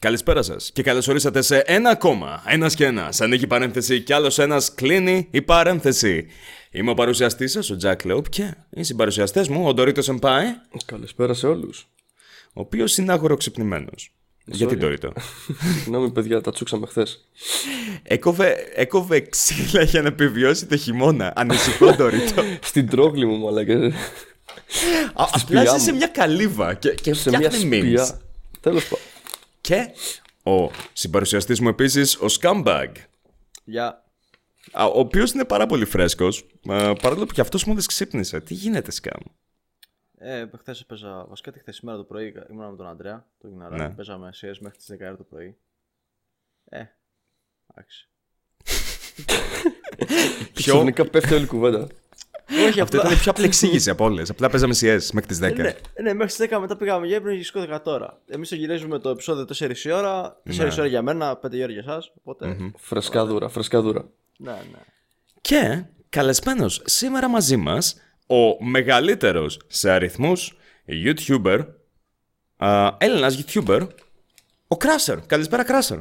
Καλησπέρα σας και καλώς ορίσατε σε ένα ακόμα. Ένας και ένας. Ανοίγει παρένθεση κι άλλος ένας κλείνει η παρένθεση. Είμαι ο παρουσιαστής σας, ο Τζακ Λεόπ, και οι συμπαρουσιαστές μου, ο Ντορίτο Σεμπάι, Καλησπέρα σε όλους. ο οποίος είναι αγοροξυπνημένο. Γιατί Ντορίτο. Συγγνώμη, παιδιά, τα τσούξαμε χθες. έκοβε, έκοβε ξύλα για να επιβιώσει το χειμώνα. Ανησυχώ, Ντορίτο. Στην τρόγλη μου, μαλακά. Α, Απλά σπηλιά είσαι μου. σε μια καλύβα και, και Σε μια φτιάχνει memes. σπηλιά. Τέλος πάντων. Και ο συμπαρουσιαστής μου επίσης, ο Scumbag. Γεια. Α, Ο οποίος είναι πάρα πολύ φρέσκος. Παρόλο που και αυτός μόλις ξύπνησε. Τι γίνεται, Σκάμ. Ε, χθες έπαιζα. Βασικά τη χθεσιμέρα το πρωί ήμουν με τον Αντρέα, τον Γιναράκη. Ναι. Παίζαμε CS μέχρι τις 10 το πρωί. Ε, εντάξει. Ξαφνικά πέφτει όλη η κουβέντα. Όχι, Αυτό ήταν η πιο απλή εξήγηση από όλες. Απλά παίζαμε CS μέχρι τις 10. Ναι, ναι, μέχρι τις 10 μετά πήγαμε για ύπνο και σηκώθηκα τώρα. Εμείς το γυρίζουμε το επεισόδιο 4 η ώρα, 4 Ναι. η ώρα για μένα, 5 η ώρα για εσάς. Οπότε. Φρεσκαδούρα, φρεσκαδούρα. Ναι, ναι. Και καλεσμένος σήμερα μαζί μας ο μεγαλύτερος σε αριθμούς YouTuber, α, Έλληνας YouTuber, ο Κράσερ. Καλησπέρα, Κράσερ.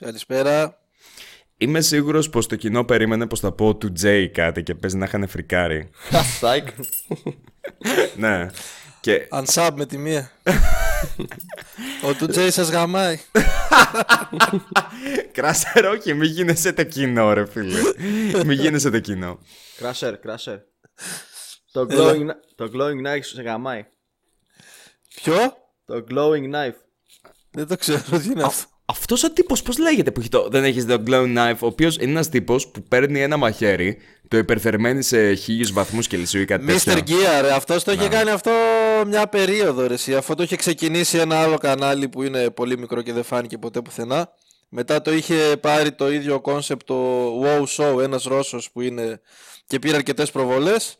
Καλησπέρα. Είμαι σίγουρος πως το κοινό περίμενε πως θα πω του Τζέι κάτι και παίζει να είχαν φρικάρει. Σάικ. ναι. Και Unsub με τη μία. Ο του Τζέι σας γαμάει. Κράσερ, όχι, μη γίνεσαι το κοινό, ρε φίλε. μη γίνεσαι το κοινό. Κράσερ, κράσερ. το, glowing, το glowing knife σε γαμάει. Ποιο; Το glowing knife. Δεν το ξέρω τι είναι αυτό. Αυτός ο τύπος, πώς λέγεται που έχει το. Δεν έχεις το glow knife, ο οποίος είναι ένας τύπος που παίρνει ένα μαχαίρι, το υπερθερμαίνει σε χίλιους βαθμούς Κελσίου ή κάτι Mr. τέτοιο. Gear, αυτός το είχε κάνει αυτό μια περίοδο ρε εσύ. Αυτό το είχε ξεκινήσει ένα άλλο κανάλι που είναι πολύ μικρό και δεν φάνηκε ποτέ πουθενά. Μετά το είχε πάρει το ίδιο concept το Wow Show, ένας Ρώσος που είναι και πήρε αρκετές προβολές.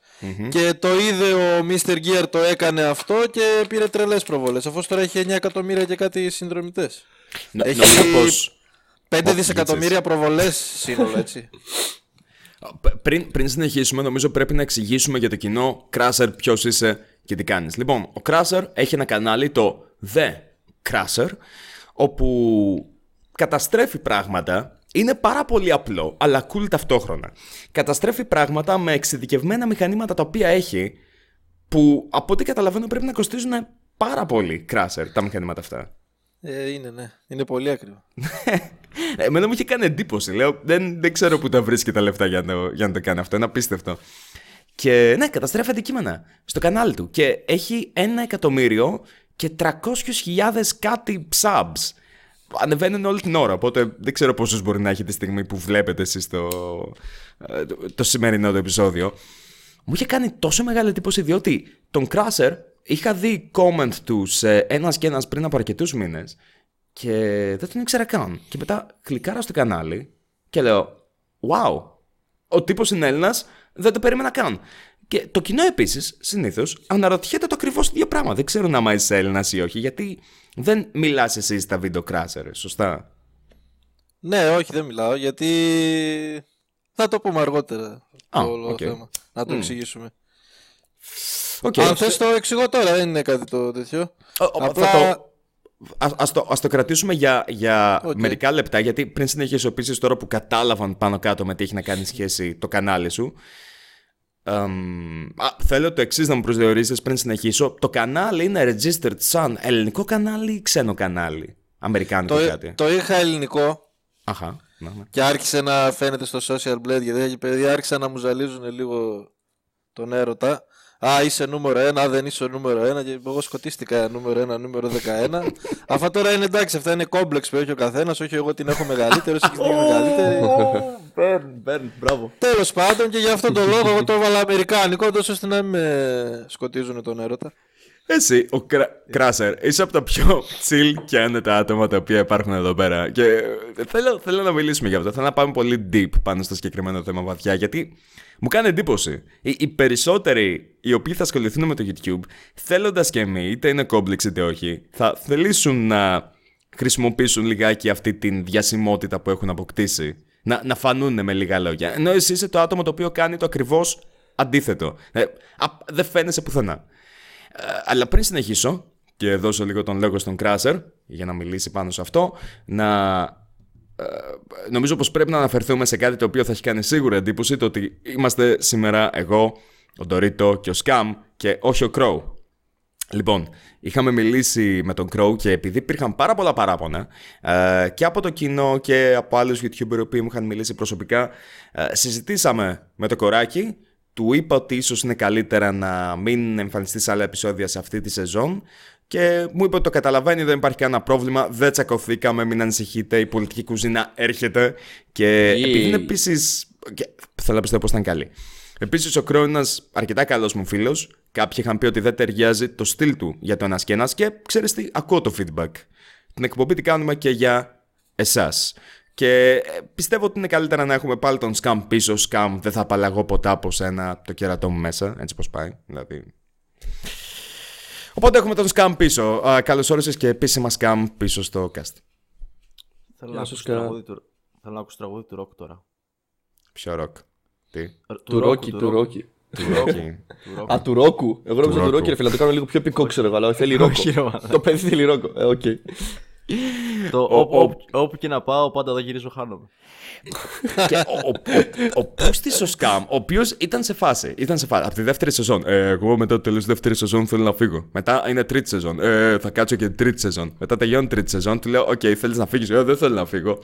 Και το είδε ο Mr. Gear το έκανε αυτό και πήρε τρελές προβολές. Αφού τώρα έχει 9 εκατομμύρια και κάτι συνδρομητές. Νο- έχει- Νομίζω πως 5 Όχι, δισεκατομμύρια προβολές σύνολο έτσι. π- πριν, πριν συνεχίσουμε, νομίζω πρέπει να εξηγήσουμε για το κοινό Crusher ποιος είσαι και τι κάνεις. Λοιπόν, ο Crusher έχει ένα κανάλι, το The Crusher, όπου καταστρέφει πράγματα. Είναι πάρα πολύ απλό, αλλά cool ταυτόχρονα. Καταστρέφει πράγματα με εξειδικευμένα μηχανήματα τα οποία έχει, που από ό,τι καταλαβαίνω πρέπει να κοστίζουν πάρα πολύ Crusher τα μηχανήματα αυτά. Ε, είναι ναι, είναι πολύ ακριβό. Εμένα μου είχε κάνει εντύπωση. Λέω, δεν, δεν ξέρω πού τα βρίσκει τα λεφτά για να, το- για να το κάνει αυτό. Είναι απίστευτο. Και ναι, καταστρέφει αντικείμενα στο κανάλι του. Και έχει ένα εκατομμύριο και 300.000 κάτι subs. Ανεβαίνουν όλη την ώρα. Οπότε δεν ξέρω πόσους μπορεί να έχει τη στιγμή που βλέπετε εσείς το, ε, το, το σημερινό το επεισόδιο. Μου είχε κάνει τόσο μεγάλη εντύπωση διότι τον Crusher είχα δει comment τους σε ένας και ένας πριν από αρκετούς μήνες και δεν τον ήξερα καν. Και μετά κλικάρα στο κανάλι και λέω Wow, ο τύπος είναι Έλληνας, δεν το περίμενα καν. Και το κοινό επίσης, συνήθως, αναρωτιέται το ακριβώς ίδιο πράγμα. Δεν ξέρουν άμα είσαι Έλληνας ή όχι, γιατί δεν μιλάς εσύ στα βίντεο Crusher, σωστά; Ναι, όχι, δεν μιλάω γιατί θα το πούμε αργότερα Α, το όλο ΟΚ. θέμα. Να το εξηγήσουμε. ΟΚ. Αν θες το εξηγώ τώρα, δεν είναι κάτι το τέτοιο. Ο- ο- Απλά- θα το- Ας, ας το, ας το κρατήσουμε για, για ΟΚ. μερικά λεπτά, γιατί πριν συνεχίσω επίσης τώρα που κατάλαβαν πάνω κάτω με τι έχει να κάνει σχέση το κανάλι σου. εμ, α, θέλω το εξής να μου προσδιορίσεις πριν συνεχίσω. Το κανάλι είναι registered σαν ελληνικό κανάλι ή ξένο κανάλι; Αμερικάνικο Το, κάτι. το είχα ελληνικό Αχα. ναι, ναι. και άρχισε να φαίνεται στο social blade γιατί οι παιδιά άρχισαν να μου ζαλίζουν λίγο τον έρωτα. Α, είσαι νούμερο 1, δεν είσαι ο νούμερο 1. Και εγώ σκοτίστηκα νούμερο 1, νούμερο 11. Αυτά τώρα είναι εντάξει, αυτά είναι κόμπλεξ που έχει ο καθένας. Όχι, εγώ την έχω μεγαλύτερη, εσύ την έχεις μεγαλύτερη. Μπέρν, μπέρν, μπράβο. Τέλος πάντων και γι' αυτόν τον λόγο εγώ το έβαλα αμερικάνικο, τόσο ώστε να μην με σκοτίζουν τον έρωτα. Εσύ, ο Κρα... Κράσερ, είσαι από τα πιο chill και άνετα άτομα τα οποία υπάρχουν εδώ πέρα. Και ε, θέλω, θέλω να μιλήσουμε για αυτό. Θέλω να πάμε πολύ deep πάνω στο συγκεκριμένο θέμα βαθιά. Γιατί μου κάνει εντύπωση. Οι, οι περισσότεροι οι οποίοι θα ασχοληθούν με το YouTube, θέλοντας και εμείς, είτε είναι κόμπλεξ είτε όχι, θα θελήσουν να χρησιμοποιήσουν λιγάκι αυτή την διασημότητα που έχουν αποκτήσει. Να, να φανούν με λίγα λόγια. Ενώ εσύ είσαι το άτομο το οποίο κάνει το ακριβώς αντίθετο. Ε, α, δεν φαίνεσαι πουθενά. Ε, αλλά πριν συνεχίσω και δώσω λίγο τον λόγο στον Κράσερ, για να μιλήσει πάνω σε αυτό. Να ε, νομίζω πως πρέπει να αναφερθούμε σε κάτι το οποίο θα έχει κάνει σίγουρα εντύπωση το ότι είμαστε σήμερα εγώ, ο Ντορίτο και ο Σκάμ και όχι ο Κρόου. Λοιπόν, είχαμε μιλήσει με τον Crow και επειδή υπήρχαν πάρα πολλά παράπονα ε, και από το κοινό και από άλλους YouTuber που μου είχαν μιλήσει προσωπικά, ε, συζητήσαμε με το κοράκι, του είπα ότι ίσως είναι καλύτερα να μην εμφανιστεί σε άλλα επεισόδια σε αυτή τη σεζόν και μου είπε ότι το καταλαβαίνει, δεν υπάρχει κανένα πρόβλημα, δεν τσακωθήκαμε, μην ανησυχείτε, η πολιτική κουζίνα έρχεται και επειδή είναι επίσης, και θέλω να πιστεύω πως ήταν καλή. Επίσης, ο Κρό είναι ένα αρκετά καλός μου φίλος. Κάποιοι είχαν πει ότι δεν ταιριάζει το στυλ του για το ένας και ένας και ξέρεις τι, ακούω το feedback. Την εκπομπή την κάνουμε και για εσάς. Και ε, πιστεύω ότι είναι καλύτερα να έχουμε πάλι τον scam πίσω. Scam δεν θα απαλλαγώ ποτέ από σένα το κερατό μου μέσα. Έτσι πώ πάει. Δηλαδή. Οπότε έχουμε τον scam πίσω. Καλώς όρισες και επίσημα scam πίσω στο cast. Θέλω Γεια να σου, ακούσω Σκά. τραγούδι του- θέλω να ακούσω τραγούδι του ροκ τώρα. Ποιο ροκ; Τι; Ε, Του rock, Ρόκι, του rock, Ρόκι. Του Ρόκι. του rock. Α, του Ρόκου. Εγώ νόμιζα του Ρόκου. Ρόκι, ρε φίλε, να το κάνω λίγο πιο πικό, ξέρω εγώ, αλλά θέλει Ρόκο. Όχι, ρε, μάνα. Το παιδί θέλει Ρόκο. Ε, οκ. Το Ο- όπου- ο- όπου- Όπου και να πάω, πάντα εδώ γυρίζω χάνομαι. και ο, ο, ο, ο Πούστης ο Σκαμ, ο οποίος ήταν σε φάση. Ήταν σε φάση. Από τη δεύτερη σεζόν. Ε, εγώ μετά το τέλος της δεύτερης σεζόν θέλω να φύγω. Μετά είναι τρίτη σεζόν. Ε, θα κάτσω και την τρίτη σεζόν. Μετά τελειώνει τρίτη σεζόν. Του λέω: ΟΚ, θέλεις να φύγεις; Ε, δεν θέλω να φύγω.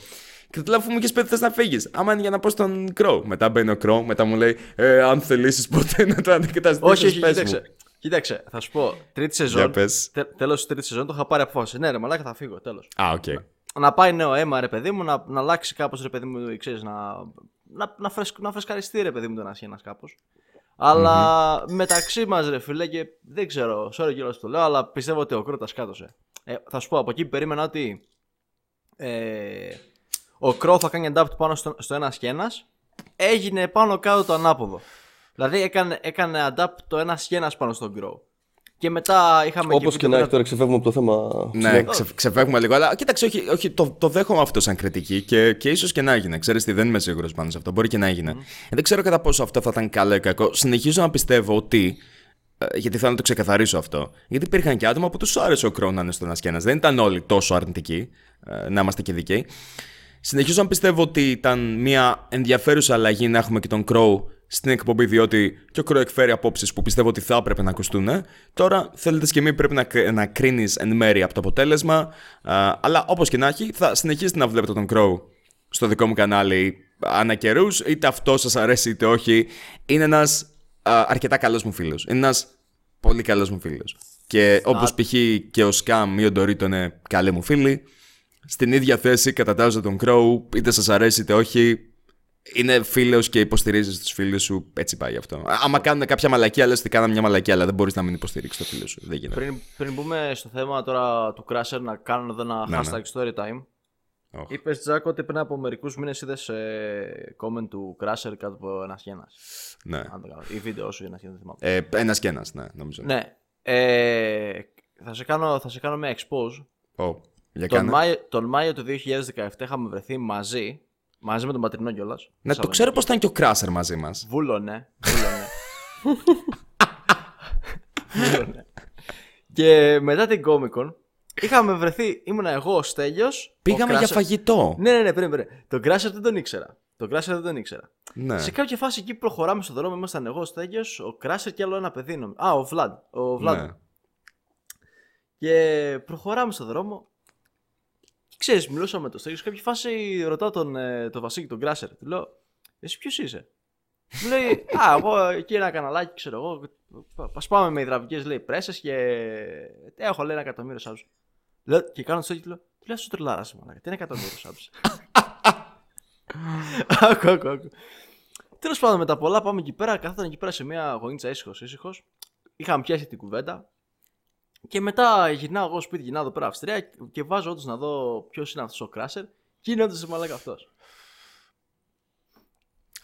Και του λέω: Αφού μου είχες πει ότι θες να φύγεις. Άμα είναι για να πω στον Κρό. Μετά μπαίνει ο Κρό. Μετά μου λέει: ε, Αν θελήσεις ποτέ να το αντικαταστήσει. Όχι, όχι, κοίταξε. Κοίταξε, θα σου πω. Τρίτη Για σεζόν. πες. Τέλος της τρίτης σεζόν το είχα πάρει απόφαση. Ναι, ρε, μαλάκα θα φύγω. Τέλος. Α, ΟΚ. Να πάει νέο αίμα, ρε παιδί μου, να, να αλλάξει κάπως, ρε παιδί μου, ξέρεις, να, να, να, φρεσκ-, να φρεσκαριστεί, ρε παιδί μου, το Ένας και Ένας κάπως. Αλλά μεταξύ μας, ρε φίλε, και δεν ξέρω, sorry κιόλας το λέω, αλλά πιστεύω ότι ο Κρό τα σκάτωσε. Ε, θα σου πω, από εκεί που περίμενα ότι ε, ο Κρό θα κάνει adapt πάνω στο, στο ένας και ένας, έγινε πάνω κάτω το ανάποδο. Δηλαδή έκανε, έκανε adapt το ένα και ένας πάνω στον Κρό. Και μετά είχαμε. Όπως και βίντεο να έχει πέρα- τώρα, ξεφεύγουμε από το θέμα. Ναι, ξε, ξεφεύγουμε λίγο. Αλλά κοίταξε, όχι, όχι το, το δέχομαι αυτό σαν κριτική και, και ίσως και να έγινε. Ξέρεις τι, δεν είμαι σίγουρος πάνω σε αυτό. Μπορεί και να έγινε. Ε, δεν ξέρω κατά πόσο αυτό θα ήταν καλό ή κακό. Συνεχίζω να πιστεύω ότι. ε, γιατί θέλω να το ξεκαθαρίσω αυτό. Γιατί υπήρχαν και άτομα που τους άρεσε ο Κρόν να είναι στο ένα και ένας. Δεν ήταν όλοι τόσο αρνητικοί. ε, να είμαστε και δικαίοι. Συνεχίζω να πιστεύω ότι ήταν μια ενδιαφέρουσα αλλαγή να έχουμε και τον Crow στην εκπομπή, διότι και ο Crow εκφέρει απόψεις που πιστεύω ότι θα έπρεπε να ακουστούν. Τώρα, θέλετε και μη πρέπει να, κρ- να κρίνεις εν μέρη από το αποτέλεσμα. Α, αλλά όπως και να έχει, θα συνεχίσετε να βλέπετε τον Crow στο δικό μου κανάλι ανά καιρούς, είτε αυτό σας αρέσει είτε όχι. Είναι ένας αρκετά καλός μου φίλος. Είναι ένας πολύ καλός μου φίλος. Και όπως π.χ. και ο Σκάμ ή ο Ντορίτο είναι καλοί μου φίλοι, στην ίδια θέση κατατάζω τον Crow, είτε σας αρέσει είτε όχι. Είναι φίλος και υποστηρίζεις τους φίλους σου. Έτσι πάει αυτό. Α- Άμα κάνουν κάποια μαλακία, λες ότι κάναμε μια μαλακία, αλλά δεν μπορείς να μην υποστηρίξεις το φίλο σου. Δεν γίνεται. Πριν, πριν μπούμε στο θέμα τώρα του Crusher, να κάνω εδώ ένα Ναι, hashtag ναι. story time. Οχ. Είπες, Τζάκ, ότι πριν από μερικούς μήνες είδες comment του Crusher κάτω από ένα και ένα. Ναι. Αν το κάνω. Ή βίντεο σου, ένα και δεν θυμάμαι. Ε, ένα και ένα, ναι, νομίζω. Ναι. Ε, θα, σε κάνω, θα σε κάνω μια expose. Ω, για Τον κάνε. Μάιο, τον Μάιο του 2017 είχαμε βρεθεί μαζί, μαζί με τον πατρινό κιόλας. Ναι, το ξέρω πώς ήταν και ο Κράσερ μαζί μας. Βούλωνε. Βούλωνε. Βούλωνε. Και μετά την Comic Con είχαμε βρεθεί, ήμουνα εγώ ο Στέλιος. ο Πήγαμε για Crusher- φαγητό. Ναι, ναι, ναι, πριν, πριν. Τον Crusher δεν τον ήξερα. Τον Crusher δεν τον ήξερα. Ναι. Σε κάποια φάση εκεί προχωράμε στον δρόμο, ήμασταν εγώ ο Στέλιος, ο Crusher και άλλο ένα παιδί. νομίζω. Α, ο Vlad. Ο Vlad. Ναι. Και προχωράμε στον δρόμο. Και ξέρεις, μιλούσαμε με τον Στέλιο. Σε κάποια φάση ρωτάω τον, ε, τον Βασίλη, τον Κράσερ. Του λέω, Εσύ ποιος είσαι; Μου λέει, Α, εγώ εκεί ένα καναλάκι, ξέρω εγώ. Α πάμε με υδραυλικές λέει πρέσες και. Έχω λέει ένα εκατομμύριο subs. Λέω, και κάνω το Στέλιο, του λέω, Τι λες, σου τρελάρα, μαλάκα. Τι είναι εκατομμύριο subs; Άκου, άκου, άκου. Τέλος πάντων, με τα πολλά πάμε εκεί πέρα. Καθόταν εκεί πέρα σε μια γονίτσα ήσυχος, ήσυχος. Είχαμε πιάσει την κουβέντα. Και μετά γυρνάω εγώ σπίτι, γυρνάω εδώ πέρα Αυστρία και βάζω όντως να δω ποιος είναι αυτός ο Κράσερ. Και είναι όντως μαλάκα αυτός.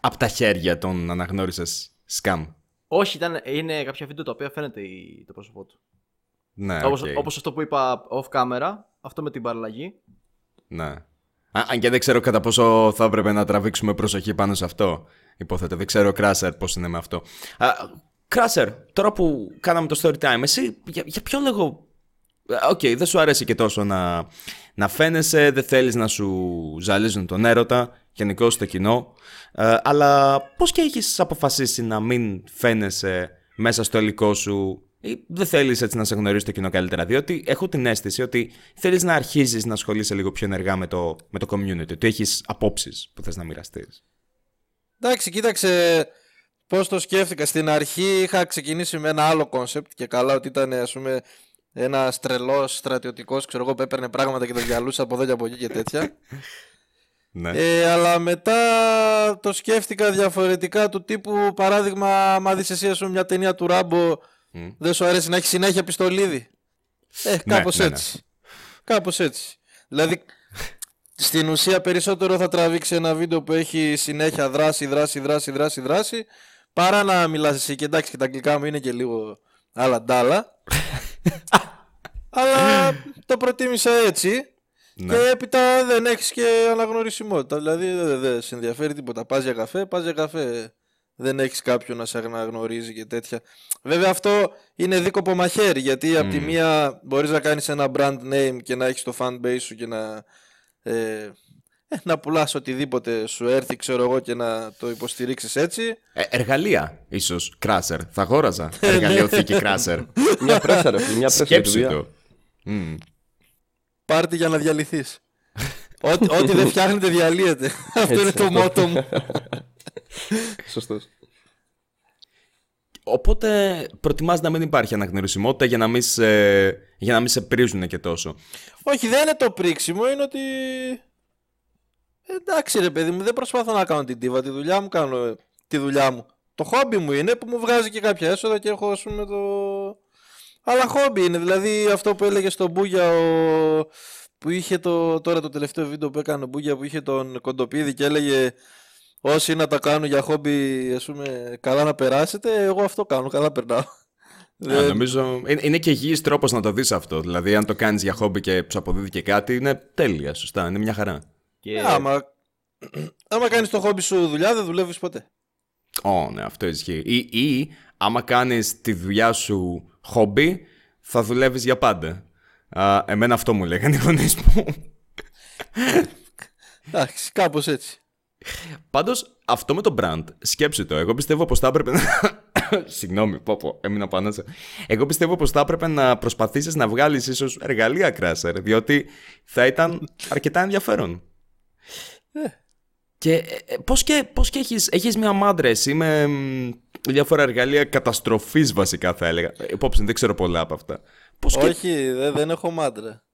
Από τα χέρια τον αναγνώρισες Σκαμ. Όχι, ήταν, είναι κάποια βίντεο τα οποία φαίνεται η- το πρόσωπό του. Ναι, Όπως, ΟΚ. όπως αυτό που είπα off camera, αυτό με την παραλλαγή. Ναι. Α, αν και δεν ξέρω κατά πόσο θα έπρεπε να τραβήξουμε προσοχή πάνω σε αυτό. Υποθέτω. Δεν ξέρω, Κράσερ, πώς είναι με αυτό. Α, Κράσερ, τώρα που κάναμε το story time, εσύ για, για ποιο λόγο Ε, Οκ, δεν σου αρέσει και τόσο να, να φαίνεσαι, δεν θέλεις να σου ζαλίζουν τον έρωτα, γενικώ στο κοινό. Ε, αλλά πώς και έχεις αποφασίσει να μην φαίνεσαι μέσα στο υλικό σου ή δεν θέλεις έτσι να σε γνωρίσει το κοινό καλύτερα, διότι έχω την αίσθηση ότι θέλεις να αρχίζεις να ασχολείσαι λίγο πιο ενεργά με το, με το community, ότι έχεις απόψεις που θες να μοιραστείς. Εντάξει, κοίταξε πώς το σκέφτηκα. Στην αρχή είχα ξεκινήσει με ένα άλλο concept και καλά ότι ήταν ας πούμε ένας τρελός στρατιωτικός, ξέρω εγώ, που έπαιρνε πράγματα και το διαλούσε από εδώ και από εκεί και τέτοια. Ναι. Ε, αλλά μετά το σκέφτηκα διαφορετικά του τύπου παράδειγμα, άμα δεις εσύ ας πούμε, μια ταινία του Ράμπο, δεν σου αρέσει να έχει συνέχεια πιστολίδι; Ε, κάπως ναι, ναι. έτσι. Κάπως έτσι. Δηλαδή, στην ουσία περισσότερο θα τραβήξει ένα βίντεο που έχει συνέχεια δράση, δράση, δράση, δράση, δράση, παρά να μιλάς εσύ. Και εντάξει, και τα αγγλικά μου είναι και λίγο άλλα ντάλα. αλλά το προτίμησα έτσι. Ναι. Και έπειτα δεν έχεις και αναγνωρισιμότητα. Δηλαδή δεν, δεν σε ενδιαφέρει τίποτα. Πας για καφέ, πας για καφέ. Δεν έχεις κάποιον να σε αναγνωρίζει και τέτοια. Βέβαια αυτό είναι δίκοπο μαχαίρι. Γιατί από τη μία μπορείς να κάνεις ένα brand name και να έχεις το fan base σου και να. Ε, ε, να πουλάς οτιδήποτε σου έρθει, ξέρω εγώ, και να το υποστηρίξεις έτσι. Ε, εργαλεία, ίσως, κράσερ. Θα αγόραζα εργαλειοθήκη κράσερ. Μια πρέσα, ρε φίλε, μια πρέσα. για τη Σκέψου δουλειά. το. Μμ. Πάρτι για να διαλυθείς. ό,τι, ό,τι δεν φτιάχνεται διαλύεται. Αυτό είναι το μότο μου. Σωστός. Οπότε προτιμάς να μην υπάρχει αναγνωρισιμότητα για να μην σε, για να μην σε πρίζουν και τόσο; Όχι, δεν είναι το πρίξιμο, είναι ότι. Εντάξει, ρε παιδί μου, δεν προσπαθώ να κάνω την τίβα. Τη δουλειά μου κάνω ε, τη δουλειά μου. Το χόμπι μου είναι που μου βγάζει και κάποια έσοδα και έχω, ας πούμε, το. Αλλά χόμπι είναι. Δηλαδή αυτό που έλεγε στον Μπούγια ο... που είχε το... τώρα το τελευταίο βίντεο που έκανε ο Μπούγια που είχε τον Κοντοπίδη και έλεγε όσοι να τα κάνουν για χόμπι, ας πούμε, καλά να περάσετε, εγώ αυτό κάνω, καλά περνάω. Α, Δεν- νομίζω είναι, είναι και υγιής τρόπος να το δεις αυτό. Δηλαδή, αν το κάνεις για χόμπι και σου αποδίδει και κάτι, είναι τέλεια, σωστά, είναι μια χαρά. Και Άμα, άμα κάνεις το χόμπι σου δουλειά, δεν δουλεύεις ποτέ. Ω, ναι, αυτό ισχύει. Ή, ή άμα κάνεις τη δουλειά σου χόμπι, θα δουλεύεις για πάντα. Α, εμένα αυτό μου λέγανε οι γονείς μου. Εντάξει, κάπως έτσι. Πάντως, αυτό με το brand, σκέψου το. Εγώ πιστεύω πως θα έπρεπε να... Συγγνώμη, πω πω, έμεινα πάνω σε. Εγώ πιστεύω πως θα έπρεπε να προσπαθήσεις να βγάλεις ίσως εργαλεία κράσερ, διότι θα ήταν αρκετά ενδιαφέρον. Και ε, ε, πώς και, πώς και έχεις, έχεις μια μάντρα εσύ με μ, διάφορα εργαλεία καταστροφής βασικά θα έλεγα. Ε, Υπόψη, δεν ξέρω πολλά από αυτά. Πώς και... Όχι, δε- δεν έχω μάντρα.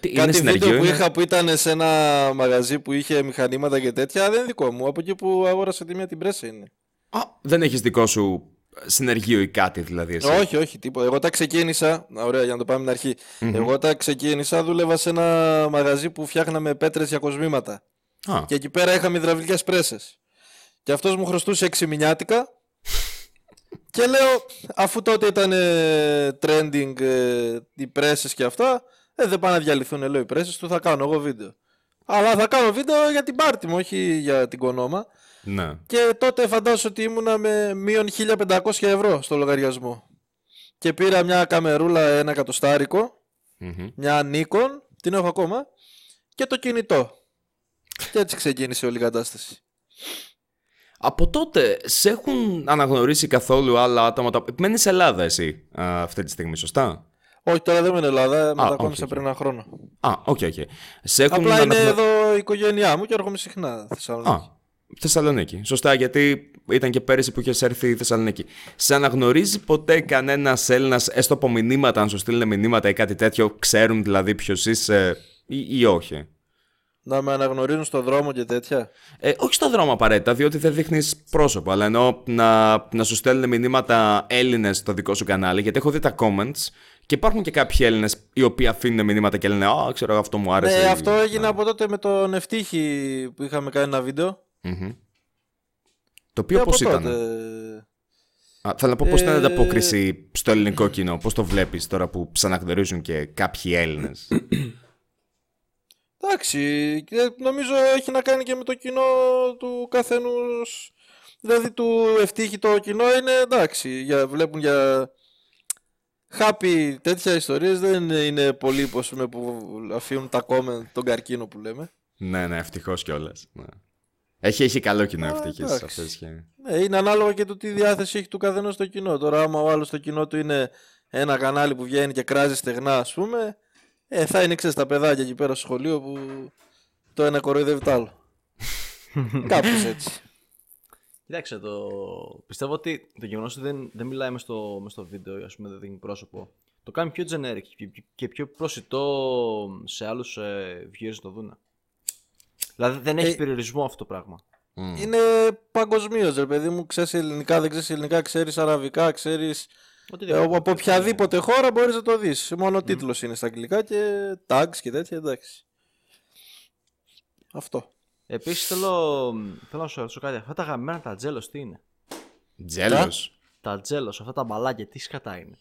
Τι, είναι Κάτι συνεργείο, βίντεο που είναι; είχα που ήταν σε ένα μαγαζί που είχε μηχανήματα και τέτοια δεν είναι δικό μου. Από εκεί που αγόρασα τη μία την πρέσα είναι. Α, δεν έχεις δικό σου συνεργείο ή κάτι δηλαδή εσύ; Όχι, όχι, τίποτα. Εγώ τα ξεκίνησα. Να, Ωραία, για να το πάμε την αρχη Εγώ τα ξεκίνησα, δούλευα σε ένα μαγαζί που φτιάχναμε πέτρες για κοσμήματα. Α, Και εκεί πέρα είχαμε υδραυλικές πρέσες. Και αυτός μου χρωστούσε 6 μηνιάτικα. και λέω, αφού τότε ήταν ε, trending ε, οι πρέσες και αυτά, ε, δεν πάνε να διαλυθούν λέω οι πρέσες του, θα κάνω εγώ βίντεο. Αλλά θα κάνω βίντεο για την πάρτι μου, όχι για την κονόμα. ναι. Και τότε φαντάζομαι ότι ήμουνα με μείον 1500 ευρώ στο λογαριασμό. Και πήρα μια καμερούλα ένα εκατοστάρικο, Μμμ. μια Nikon, την έχω ακόμα, και το κινητό. Και έτσι ξεκίνησε όλη η κατάσταση. Από τότε σε έχουν αναγνωρίσει καθόλου άλλα άτομα. Τα... Μένεις Ελλάδα εσύ α, αυτή τη στιγμή, σωστά; Όχι, τώρα δεν είμαι Ελλάδα, μετακόμισα όχι, πριν ένα χρόνο. Α, ok, ok. Σε έχουν Απλά είναι αναγνω- εδώ η οικογένειά μου και έρχομαι συχνά Θεσσαλονίκη. Α, Θεσσαλονίκη. Σωστά, γιατί ήταν και πέρυσι που είχες έρθει η Θεσσαλονίκη. Σε αναγνωρίζει ποτέ κανένας Έλληνας, έστω από μηνύματα, αν σου στείλουν μηνύματα ή κάτι τέτοιο, ξέρουν δηλαδή ποιος είσαι ή, ή όχι; Να με αναγνωρίζουν στον δρόμο και τέτοια. Ε, όχι στον δρόμο απαραίτητα, διότι δεν δείχνεις πρόσωπο, αλλά εννοώ να, να σου στέλνουν μηνύματα Έλληνες στο δικό σου κανάλι, γιατί έχω δει τα comments και υπάρχουν και κάποιοι Έλληνες οι οποίοι αφήνουν μηνύματα και λένε Α, ξέρω αυτό μου άρεσε. Ναι, αυτό έγινε από τότε με τον Ευτύχη που είχαμε κάνει ένα βίντεο. Μμμ. Το Και οποίο από πώς ήταν; τότε. Α, θέλω να πω πώς ήταν η Ε, ανταπόκριση στο ελληνικό κοινό, πώς το βλέπεις τώρα που ξαναγνωρίζουν και κάποιοι Έλληνες; Εντάξει, και νομίζω έχει να κάνει και με το κοινό του καθενός. Δηλαδή του ευτύχη το κοινό είναι εντάξει, για, βλέπουν για... Happy τέτοια ιστορίες δεν είναι πολλοί που, ας πούμε, που αφήνουν τα comment τον καρκίνο που λέμε. Ναι, ναι, ευτυχώς κιόλας. Ναι. Έχει, έχει καλό κοινό Α, ευτυχής εντάξει. αυτό ισχύει. Ναι, είναι ανάλογα και το τι διάθεση έχει του καθενός στο κοινό. Τώρα, άμα ο άλλος στο κοινό του είναι ένα κανάλι που βγαίνει και κράζει στεγνά, ας πούμε, ε, θα είναι ξέρεις, τα παιδάκια εκεί πέρα στο σχολείο που το ένα κοροϊδεύει το άλλο. Κάπως έτσι. Κοίταξε, το... πιστεύω ότι το γεγονός ότι δεν, δεν μιλάει μες στο, μες στο βίντεο, ας πούμε, δεν δίνει πρόσωπο, το κάνει πιο generic και- και πιο προσιτό σε άλλους ε, viewers να το δουν. Δηλαδή δεν έχει Ε, περιορισμό αυτό το πράγμα. Μμ. Είναι παγκοσμίως, ρε παιδί μου. Ξέρεις ελληνικά, δεν ξέρεις ελληνικά, ξέρεις αραβικά, ξέρεις. Οτιδήποτε. από οποιαδήποτε χώρα μπορείς να το δεις. Μόνο ο τίτλος είναι στα αγγλικά και tags και τέτοια, εντάξει. Αυτό. Επίσης θέλω, θέλω να σου ρωτήσω κάτι. Αυτά τα γαμμένα τα τζέλος τι είναι; Τζέλος. Τα τζέλος, αυτά τα μπαλάκια, τι σκατά είναι;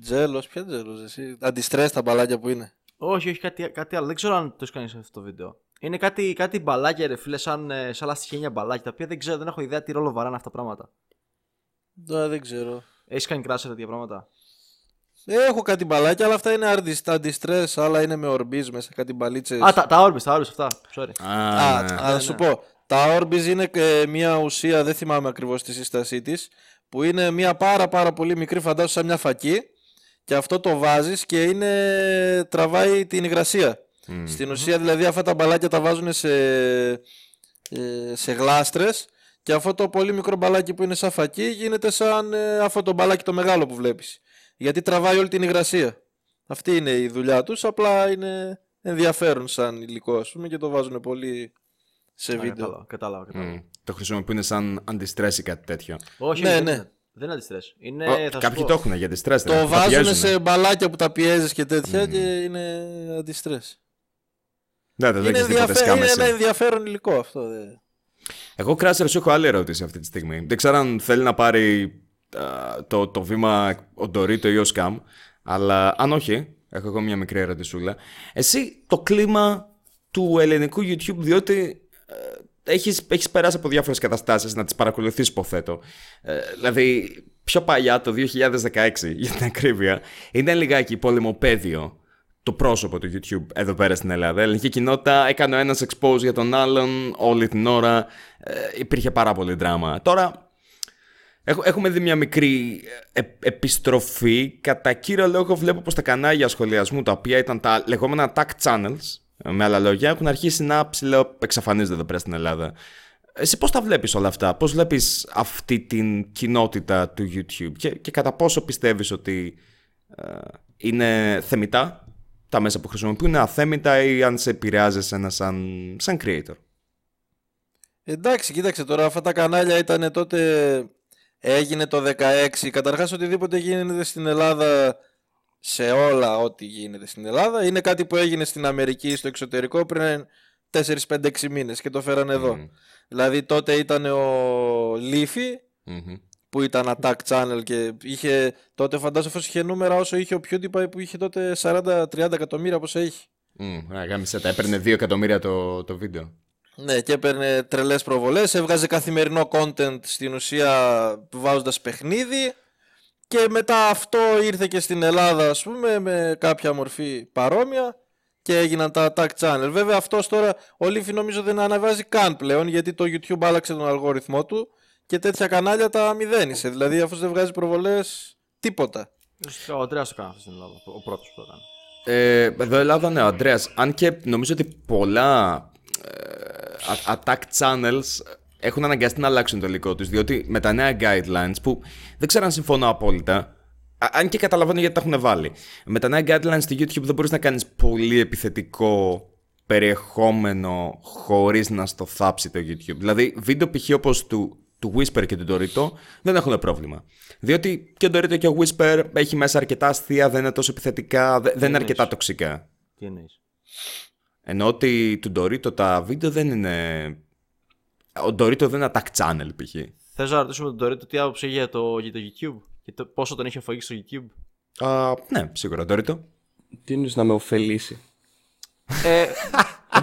Τζέλος, ποια τζέλος, εσύ; Αντιστρέ τα μπαλάκια που είναι. Όχι, όχι, κάτι, κάτι άλλο. Δεν ξέρω αν το έχεις κάνει σε αυτό το βίντεο. Είναι κάτι, κάτι μπαλάκια, ρε φίλε, σαν, ε, σαν λαστιχένια μπαλάκια, τα οποία δεν ξέρω, δεν έχω ιδέα τι ρόλο βαράνε αυτά τα πράγματα. Α, δεν ξέρω. Έχεις κάνει κράσερ τέτοια πράγματα; Έχω κάτι μπαλάκια, αλλά αυτά είναι αντιστ- αντιστρες, άλλα είναι με ορμπίζ μέσα, κάτι μπαλίτσες. Α, τα, τα Orbis, τα Orbis αυτά. Sorry. Α, Α, ναι. α, να σου πω. Τα Orbis είναι ε, μια ουσία, δεν θυμάμαι ακριβώς τη σύστασή της, που είναι μια πάρα πάρα πολύ μικρή φαντάσου σαν μια φακή και αυτό το βάζεις και είναι, τραβάει την υγρασία. Μμ. Στην ουσία δηλαδή αυτά τα μπαλάκια τα βάζουν σε, ε, σε γλάστρες και αυτό το πολύ μικρό μπαλάκι που είναι σαν φακή γίνεται σαν ε, αυτό το μπαλάκι το μεγάλο που βλέπεις. Γιατί τραβάει όλη την υγρασία. Αυτή είναι η δουλειά τους, απλά είναι ενδιαφέρον σαν υλικό ας πούμε και το βάζουν πολύ σε Α, βίντεο. Κατάλαβα, κατάλαβα. κατάλαβα. Μμ. Το χρησιμοποιούν σαν αντιστρess ή κάτι τέτοιο. Όχι, Ναι, δεν, ναι. είναι, δεν είναι αντιστρες. Είναι, Ω, θα σου Κάποιοι πω, το έχουν για αντιστρess. ρε. Το Τα βάζουν πιέζουνε. σε μπαλάκια που τα πιέζεις και τέτοια και είναι αντιστρες. Ναι, δεν Είναι, έχεις τίποτα ενδιαφέ- είναι σκάμεση. ένα ενδιαφέρον υλικό αυτό. Δε. Εγώ, Κράσερ, σου έχω άλλη ερώτηση αυτή τη στιγμή. Δεν ξέρω αν θέλει να πάρει α, το, το βήμα ο Ντορίτο ή ο Σκάμ, αλλά αν όχι, έχω εγώ μια μικρή ερωτησούλα. Εσύ το κλίμα του ελληνικού YouTube, διότι ε, έχεις, έχεις περάσει από διάφορες καταστάσεις να τις παρακολουθείς υποθέτω. Ε, δηλαδή, πιο παλιά, το 2016, για την ακρίβεια, ήταν λιγάκι πολεμοπαίδιο το πρόσωπο του YouTube εδώ πέρα στην Ελλάδα. Η ελληνική κοινότητα έκανε ο ένας expose για τον άλλον όλη την ώρα. Ε, υπήρχε πάρα πολύ δράμα. Τώρα έχ- έχουμε δει μια μικρή ε, επιστροφή. Κατά κύριο λόγο βλέπω πως τα κανάλια σχολιασμού τα οποία ήταν τα λεγόμενα tag channels ε, με άλλα λόγια έχουν αρχίσει να ψηλό εξαφανίζονται εδώ πέρα στην Ελλάδα. Εσύ πώς τα βλέπεις όλα αυτά, πώς βλέπεις αυτή την κοινότητα του YouTube; Και, και κατά πόσο πιστεύεις ότι ε, είναι θεμητά; Τα μέσα που χρησιμοποιούν, είναι αθέμητα ή αν σε επηρεάζει ένα σαν, σαν creator. Εντάξει, κοίταξε τώρα, αυτά τα κανάλια ήταν τότε. Έγινε το 16. Καταρχάς οτιδήποτε γίνεται στην Ελλάδα, σε όλα ό,τι γίνεται στην Ελλάδα, είναι κάτι που έγινε στην Αμερική ή στο εξωτερικό πριν 4-5-6 μήνες και το φέρανε εδώ. Μμμ. Δηλαδή τότε ήταν ο Leafy Μμμ. Που ήταν attack channel και είχε τότε φαντάζομαι πως είχε νούμερα όσο είχε ο PewDiePie που είχε τότε 40-30 εκατομμύρια πόσα έχει. Μμ, α, γάμισε τα. Έπαιρνε 2 εκατομμύρια το, το βίντεο. Ναι, και έπαιρνε τρελές προβολές, έβγαζε καθημερινό content στην ουσία βάζοντας παιχνίδι και μετά αυτό ήρθε και στην Ελλάδα ας πούμε με κάποια μορφή παρόμοια και έγιναν τα attack channel. Βέβαια αυτός τώρα ο Leafy νομίζω δεν αναβάζει καν πλέον γιατί το YouTube άλλαξε τον αλγόριθμό του και τέτοια κανάλια τα μηδένισε. Δηλαδή αυτός δεν βγάζει προβολές τίποτα. Ουσιαστικά ο Αντρέας το κάνει αυτό στην Ελλάδα. Ο πρώτος που το έκανε. Ε, εδώ Ελλάδα, ναι, ο Αντρέας. Αν και νομίζω ότι πολλά ε, α- attack channels έχουν αναγκαστεί να αλλάξουν το υλικό τους, διότι με τα νέα guidelines, που δεν ξέρω αν συμφωνώ απόλυτα, α- αν και καταλαβαίνω γιατί τα έχουν βάλει. Με τα νέα guidelines στο YouTube δεν μπορείς να κάνεις πολύ επιθετικό περιεχόμενο χωρίς να στο θάψει το YouTube. Δηλαδή, βίντεο π.χ. όπως του, του Whisper και του Dorito δεν έχουν πρόβλημα. Διότι και ο Dorito και ο Whisper έχει μέσα αρκετά αστεία, δεν είναι τόσο επιθετικά, δε- δεν είναι αρκετά τοξικά. Τι εννοείς; Ενώ ότι του Dorito τα βίντεο δεν είναι... Ο Dorito δεν είναι attack channel π.χ. Θες να ρωτήσουμε τον Dorito τι άποψη έχει για το, για το YouTube; Και το, πόσο τον έχει αφαγεί στο YouTube; Α, ναι, σίγουρα Dorito. Τι είναι να με ωφελήσει; ε,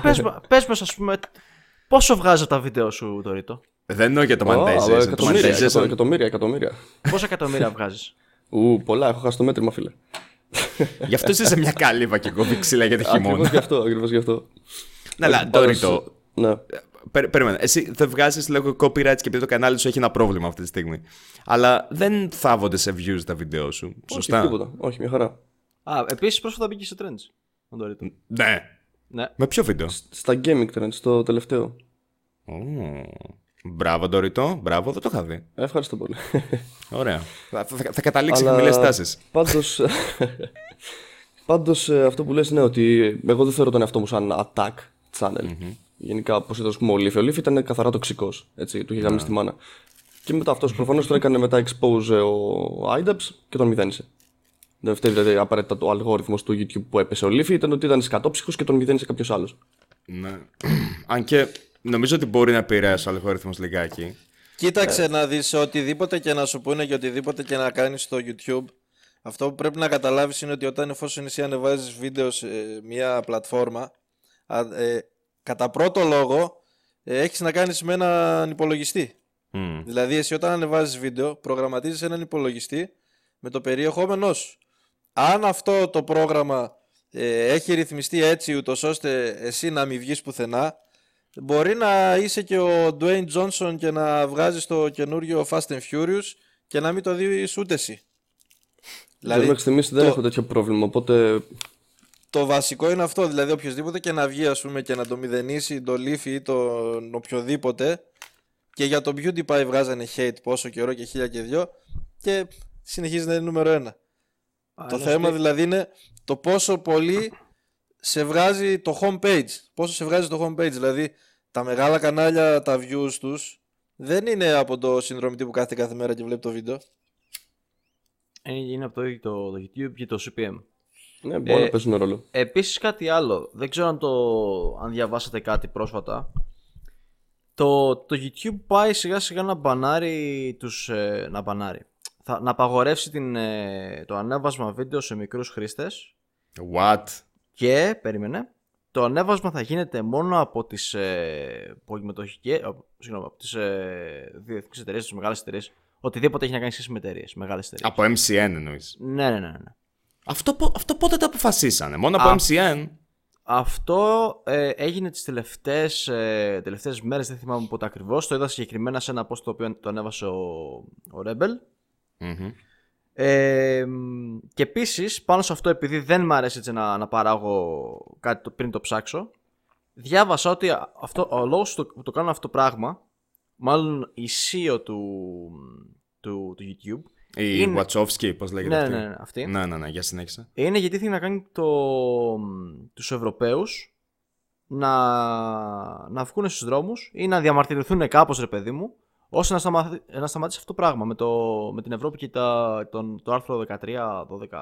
πες, μα- πες μας ας πούμε πόσο βγάζει από τα βίντεο σου Dorito; Δεν εννοώ για το Α, monetization. Το εκατομμύρια, monetization εκατομμύρια, εκατομμύρια. Πόσα εκατομμύρια βγάζεις; Ου, πολλά, έχω χάσει το μέτρημα, φίλε. Γι' αυτό είσαι σε μια κάλυβα και κόβει ξύλα για το Ακριβώς χειμώνα. γι' αυτό, ακριβώς γι' αυτό. Ναι, αλλά Όχι, πάνω Ντόριτο, σε- Ναι. Περι- Περίμενε. Εσύ δεν βγάζεις λόγω copyrights και επειδή το κανάλι σου έχει ένα πρόβλημα αυτή τη στιγμή. Αλλά δεν θάβονται σε views τα βίντεο σου. Όχι, Σωστά; τίποτα. Όχι, μια χαρά. Α, επίσης πρόσφατα μπήκε σε trends. Ο Dorito. Ναι. Ναι. Με ποιο βίντεο; Στα gaming trends, το τελευταίο. Ω, Μπράβο, Ντοριτό. Μπράβο, δεν το είχα δει. Ευχαριστώ πολύ. Ωραία. Θα, θα, θα καταλήξεις Αλλά χαμηλέ τάσει. Πάντως, πάντως ε, αυτό που λες είναι ότι εγώ δεν θεωρώ τον εαυτό μου σαν attack channel. Γενικά, όπως ήταν ας πούμε, ο Leafy. Ο Leafy ήταν καθαρά τοξικός, έτσι, του είχε γαμίσει τη μάνα. Και μετά αυτός προφανώς τον έκανε μετά expose ε, ο IDAPS και τον μηδένισε. Δεν φταίει δηλαδή απαραίτητα το αλγόριθμος του YouTube που έπεσε ο Leafy, ήταν ότι ήταν σκατόψυχος και τον μηδένισε κάποιος άλλος. Ναι. Αν και νομίζω ότι μπορεί να επηρεάσει ο αλγόριθμος λιγάκι. Κοίταξε να δεις οτιδήποτε και να σου πούνε και οτιδήποτε και να κάνεις στο YouTube αυτό που πρέπει να καταλάβεις είναι ότι όταν εφόσον εσύ ανεβάζεις βίντεος σε μια πλατφόρμα α, ε, κατά πρώτο λόγο ε, έχεις να κάνεις με έναν υπολογιστή Μμ. Δηλαδή εσύ όταν ανεβάζεις βίντεο προγραμματίζεις έναν υπολογιστή με το περιεχόμενό σου αν αυτό το πρόγραμμα ε, έχει ρυθμιστεί έτσι ούτως ώστε εσύ να μην βγεις πουθενά Μπορεί να είσαι και ο Dwayne Johnson και να βγάζεις το καινούριο Fast and Furious και να μην το δεις ούτε εσύ. Δηλαδή, μέχρι στιγμής δεν το- έχω τέτοιο πρόβλημα, οπότε Το βασικό είναι αυτό, δηλαδή οποιοδήποτε και να βγει ας πούμε και να το μηδενίσει τον Leafy ή τον οποιοδήποτε και για τον PewDiePie βγάζανε hate πόσο καιρό και χίλια και δυο και συνεχίζει να είναι νούμερο ένα. Α, το ενώ θέμα στη- δηλαδή είναι το πόσο πολύ σε βγάζει το homepage. Πόσο σε βγάζει το homepage. Δηλαδή τα μεγάλα κανάλια, τα views τους δεν είναι από το συνδρομητή που κάθεται κάθε μέρα και βλέπει το βίντεο; Ε, Είναι από το, ίδιο το, το YouTube και το CPM. ναι, μπορεί Ε, να παίζουν ρόλο. Επίσης κάτι άλλο, δεν ξέρω αν, το, αν διαβάσατε κάτι πρόσφατα. Το, το YouTube πάει σιγά σιγά να μπανάρει τους, ε, να μπανάρει. Θα, να απαγορεύσει την, ε, το ανέβασμα βίντεο σε μικρούς χρήστες What? Και, περίμενε, το ανέβασμα θα γίνεται μόνο από τις ε, πολυμετοχικές, από- συγγνώμη, από τις ε, διεθνείς εταιρείες, τις μεγάλες εταιρείες, οτιδήποτε έχει να κάνει σχέση με εταιρείες, μεγάλες εταιρείες. Από MCN εννοείς. Ναι, ναι, ναι, ναι. Αυτό, πο- αυτό πότε το αποφασίσανε. Μόνο από Α. MCN. Αυτό ε, έγινε τις τελευταίες, ε, τελευταίες μέρες, δεν θυμάμαι πότε ακριβώς. Το είδα συγκεκριμένα σε ένα post το οποίο το ανέβασε ο, ο Rebel. Μμμ. Ε, μ, και επίσης, πάνω σε αυτό, επειδή δεν μ' αρέσει έτσι να, να παράγω κάτι το, πριν το ψάξω, διάβασα ότι αυτό, ο λόγος που το, που το κάνω αυτό το πράγμα, μάλλον η CEO του, του, του YouTube, Η Είναι- Wachowski, πώς λέγεται ναι, αυτή; ναι, ναι, αυτή, ναι, ναι, ναι, για συνέχισε. είναι γιατί θέλει να κάνει το, τους Ευρωπαίους να, να βγουν στους δρόμους ή να διαμαρτυρηθούν κάπως ρε παιδί μου ώστε να, σταμα, να σταματήσει αυτό το πράγμα με, το, με την Ευρώπη και τα, τον, το άρθρο 13, 12.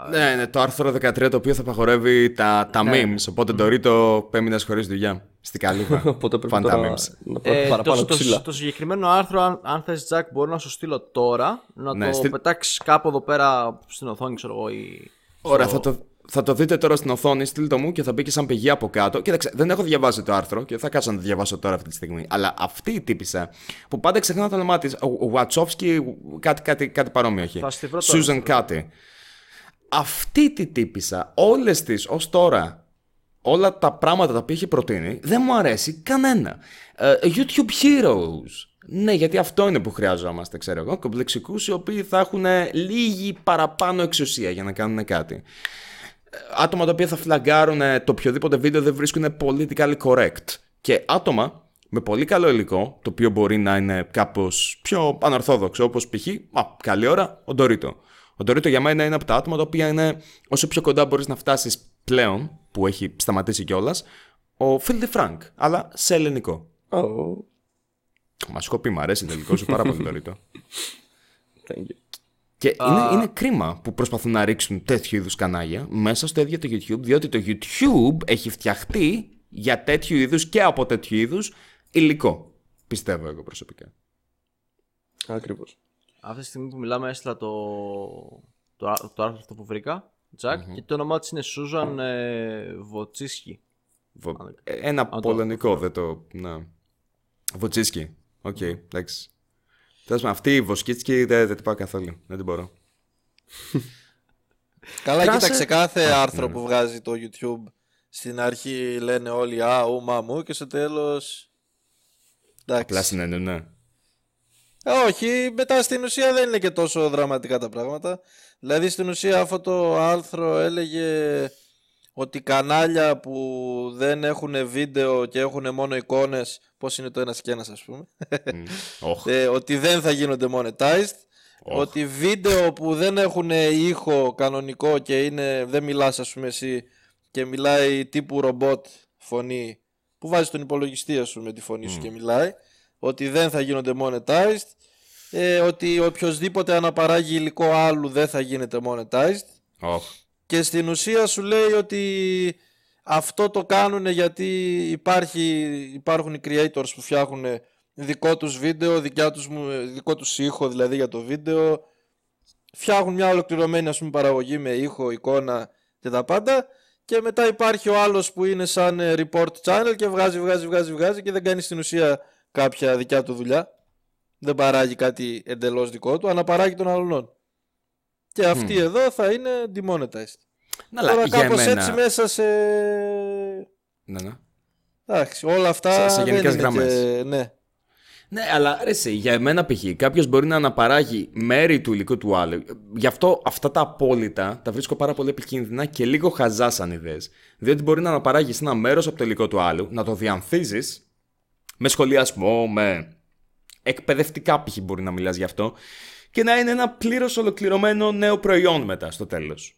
Ναι, ναι, το άρθρο 13 το οποίο θα απαγορεύει τα, τα Ναι. memes. Οπότε το Ρίτο έμεινε χωρίς δουλειά. Στην καλύβα. Οπότε πρέπει Φαν τα τώρα memes. να πάρω Ε, παραπάνω το, το, ξύλα. το συγκεκριμένο άρθρο, αν, αν θες Τζακ, μπορώ να σου στείλω τώρα, να Ναι, το στείλ- πετάξεις κάπου εδώ πέρα στην οθόνη, ξέρω εγώ, ή... Ωραία, στο- θα το, θα το δείτε τώρα στην οθόνη, στείλτε το μου και θα μπει και σαν πηγή από κάτω. Κοίταξε, δεν έχω διαβάσει το άρθρο και θα κάτσω να το διαβάσω τώρα αυτή τη στιγμή. Αλλά αυτή η τύπησα που πάντα ξεχνά το όνομά της, ο Βατσόφσκι, κάτι, κάτι, κάτι παρόμοιο έχει. Θα στη βρω τώρα, Σούζαν κάτι. Αυτή τη τύπησα, όλες τις ως τώρα, όλα τα πράγματα τα οποία έχει προτείνει, δεν μου αρέσει κανένα. Ε, YouTube Heroes. Ναι, γιατί αυτό είναι που χρειαζόμαστε, ξέρω εγώ. Κομπλεξικούς οι οποίοι θα έχουν λίγη παραπάνω εξουσία για να κάνουν κάτι άτομα τα οποία θα φλαγκάρουν το οποιοδήποτε βίντεο δεν βρίσκουν politically correct. Και άτομα με πολύ καλό υλικό, το οποίο μπορεί να είναι κάπως πιο ανορθόδοξο, όπως π.χ. Α, καλή ώρα, ο Ντορίτο. Ο Ντορίτο για μένα είναι από τα άτομα τα οποία είναι όσο πιο κοντά μπορείς να φτάσεις πλέον, που έχει σταματήσει κιόλας, ο Filthy Frank, αλλά σε ελληνικό. Oh, Μα έχω πει, μ' αρέσει το ελληνικό σου πάρα πολύ, Ντορίτο. thank you. Και είναι, είναι κρίμα που προσπαθούν να ρίξουν τέτοιου είδους κανάλια μέσα στο ίδιο το YouTube, διότι το YouTube έχει φτιαχτεί για τέτοιου είδους και από τέτοιου είδους υλικό. Πιστεύω εγώ προσωπικά. Ακριβώς. Αυτή τη στιγμή που μιλάμε έστειλα το, το, α- το άρθρο αυτό που βρήκα, Τζακ, και το όνομά της είναι Σούζαν ε, Βοτσίσκι. Βο- ε, Ένα το- πολωνικό, δεν το. Ναι. Βοτσίσκι. Οκ, εντάξει. Τέλος πάντων, αυτή η Βοσκίτσκι δεν, δεν την πάω καθόλου. Δεν την μπορώ. Καλά, Κράσερ. κοίταξε κάθε άρθρο που βγάζει το YouTube. Στην αρχή λένε όλοι Α, ου, μα, μου και στο τέλος... Απλά Εντάξει. συνεννοούν, ναι. Ε, όχι, μετά στην ουσία δεν είναι και τόσο δραματικά τα πράγματα. Δηλαδή στην ουσία αυτό το άρθρο έλεγε ότι κανάλια που δεν έχουν βίντεο και έχουν μόνο εικόνες, πώς είναι το ένας και ένας ας πούμε, Μμ. Οχ. ε, ότι δεν θα γίνονται monetized. Οχ. Ότι βίντεο που δεν έχουν ήχο κανονικό και είναι, δεν μιλάς ας πούμε εσύ και μιλάει τύπου ρομπότ φωνή που βάζει τον υπολογιστή ας πούμε τη φωνή σου και μιλάει ότι δεν θα γίνονται monetized ε, ότι οποιοδήποτε αναπαράγει υλικό άλλου δεν θα γίνεται monetized Οχ. Και στην ουσία σου λέει ότι αυτό το κάνουν γιατί υπάρχει, υπάρχουν οι creators που φτιάχνουν δικό τους βίντεο, δικιά τους, μου- δικό τους ήχο δηλαδή για το βίντεο. Φτιάχνουν μια ολοκληρωμένη ας πούμε παραγωγή με ήχο, εικόνα και τα πάντα. Και μετά υπάρχει ο άλλος που είναι σαν ε, report channel και βγάζει, βγάζει, βγάζει, βγάζει και δεν κάνει στην ουσία κάποια δικιά του δουλειά. Δεν παράγει κάτι εντελώς δικό του, αναπαράγει των αλλωνών. Και αυτή εδώ θα είναι demonetized. Ναι, αλλά Τώρα για κάπως εμένα... έτσι μέσα σε... Ναι, ναι. Εντάξει, όλα αυτά Σε- σε δεν γενικές είναι γραμμές. και... Ναι. Ναι, αλλά ρε, εσύ, για εμένα π.χ. κάποιος μπορεί να αναπαράγει μέρη του υλικού του άλλου. Γι' αυτό αυτά τα απόλυτα τα βρίσκω πάρα πολύ επικίνδυνα και λίγο χαζάς σαν ιδέες. Διότι μπορεί να αναπαράγεις ένα μέρος από το υλικό του άλλου, να το διανθίζεις με σχολιασμό, με εκπαιδευτικά π.χ. μπορεί να μιλάς γι' αυτό και να είναι ένα πλήρως ολοκληρωμένο νέο προϊόν μετά στο τέλος.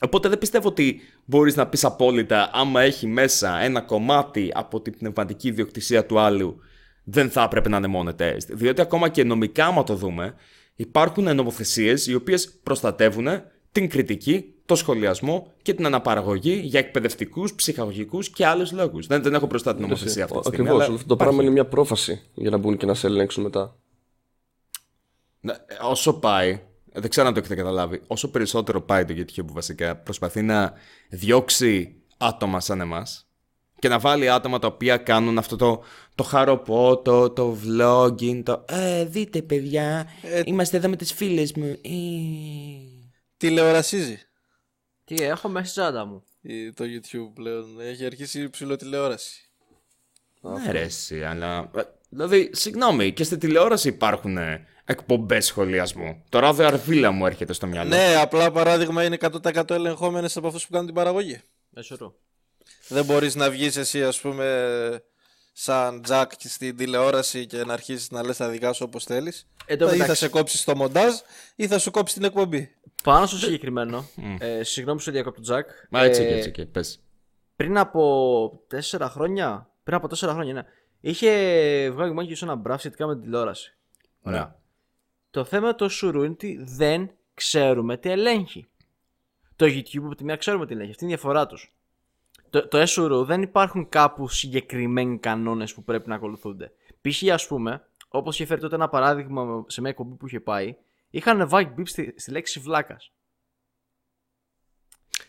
Οπότε δεν πιστεύω ότι μπορείς να πεις απόλυτα άμα έχει μέσα ένα κομμάτι από την πνευματική ιδιοκτησία του άλλου δεν θα έπρεπε να είναι monetized. Διότι ακόμα και νομικά άμα το δούμε υπάρχουν νομοθεσίες οι οποίες προστατεύουν την κριτική, το σχολιασμό και την αναπαραγωγή για εκπαιδευτικούς, ψυχαγωγικούς και άλλους λόγους. Δεν, δεν έχω μπροστά την νομοθεσία αυτή τη στιγμή. Ακριβώς. αλλά Αυτό το πράγμα είναι μια πρόφαση για να μπουν και να σε ελέγξουν μετά. Ναι, όσο πάει, δεν ξέρω αν το έχετε καταλάβει, όσο περισσότερο πάει το YouTube που βασικά προσπαθεί να διώξει άτομα σαν εμάς και να βάλει άτομα τα οποία κάνουν αυτό το, το χαροπό, το, το vlogging, το «Ε, δείτε παιδιά, είμαστε εδώ με τις φίλες μου». Ε. Τηλεορασίζει Τι έχω μέσα στη τσάντα μου. η- το YouTube πλέον. Έχει αρχίσει ψηλοτηλεόραση. Ναι ρε εσύ, αλλά... ε, Δηλαδή, συγγνώμη, και στη τηλεόραση υπάρχουν ε, εκπομπές σχολιασμού. Το ράδιο αρβίλα μου έρχεται στο μυαλό. Ναι, απλά παράδειγμα είναι 100% ελεγχόμενες από αυτούς που κάνουν την παραγωγή. Εσωρό. Δεν μπορείς να βγεις εσύ ας πούμε σαν Τζακ στην τηλεόραση και να αρχίσεις να λες τα δικά σου όπως θέλεις. Εν τω Θα- ή θα μεταξύ- σε κόψεις στο μοντάζ ή θα σου κόψει την εκπομπή. Πάνω στο συγκεκριμένο, ε, συγγνώμη που σε διακόπτω, Τζακ. Μα έτσι και Ε, έτσι και πες. Πριν από τέσσερα χρόνια, πριν από τέσσερα χρόνια, ναι, είχε βγάλει μάχη ένα μπράφ σχετικά με την τηλεόραση. Ναι. Το θέμα του σουρού είναι ότι δεν ξέρουμε τι ελέγχει. Το YouTube από τη μία ξέρουμε τι ελέγχει. Αυτή είναι η διαφορά τους. Το, το SURU δεν υπάρχουν κάπου συγκεκριμένοι κανόνες που πρέπει να ακολουθούνται. Π.χ. ας πούμε, όπως είχε φέρει τότε ένα παράδειγμα σε μια εκπομπή που είχε πάει, είχαν βάλει μπιπ στη, στη λέξη βλάκας.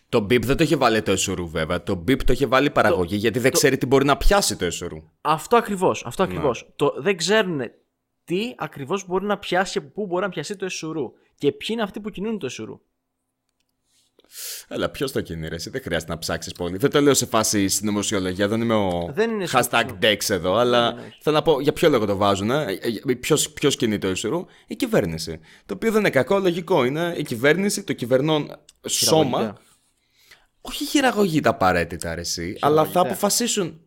Το μπιπ δεν το είχε βάλει το εσουρού βέβαια. Το μπιπ το είχε βάλει η παραγωγή γιατί δεν το- ξέρει τι μπορεί να πιάσει το εσουρού. Αυτό ακριβώς. Αυτό ακριβώς. Το, δεν ξέρουν τι ακριβώς μπορεί να πιάσει και από πού μπορεί να πιαστεί το SURU. Και ποιοι είναι αυτοί που κινούν το SURU. Έλα, ποιος το κινεί, ρε, εσύ δεν χρειάζεται να ψάξεις πολύ. Δεν το λέω σε φάση συνωμοσιολογία, δεν είμαι ο Δεν είναι hashtag Dex εδώ, αλλά θέλω να πω για ποιο λόγο το βάζουν. Ποιος κινεί το εσουρού, η κυβέρνηση. Το οποίο δεν είναι κακό, λογικό είναι η κυβέρνηση, το κυβερνών σώμα. Χειραγωγητέα. Όχι χειραγωγείται απαραίτητα, ρε, εσύ, αλλά θα αποφασίσουν.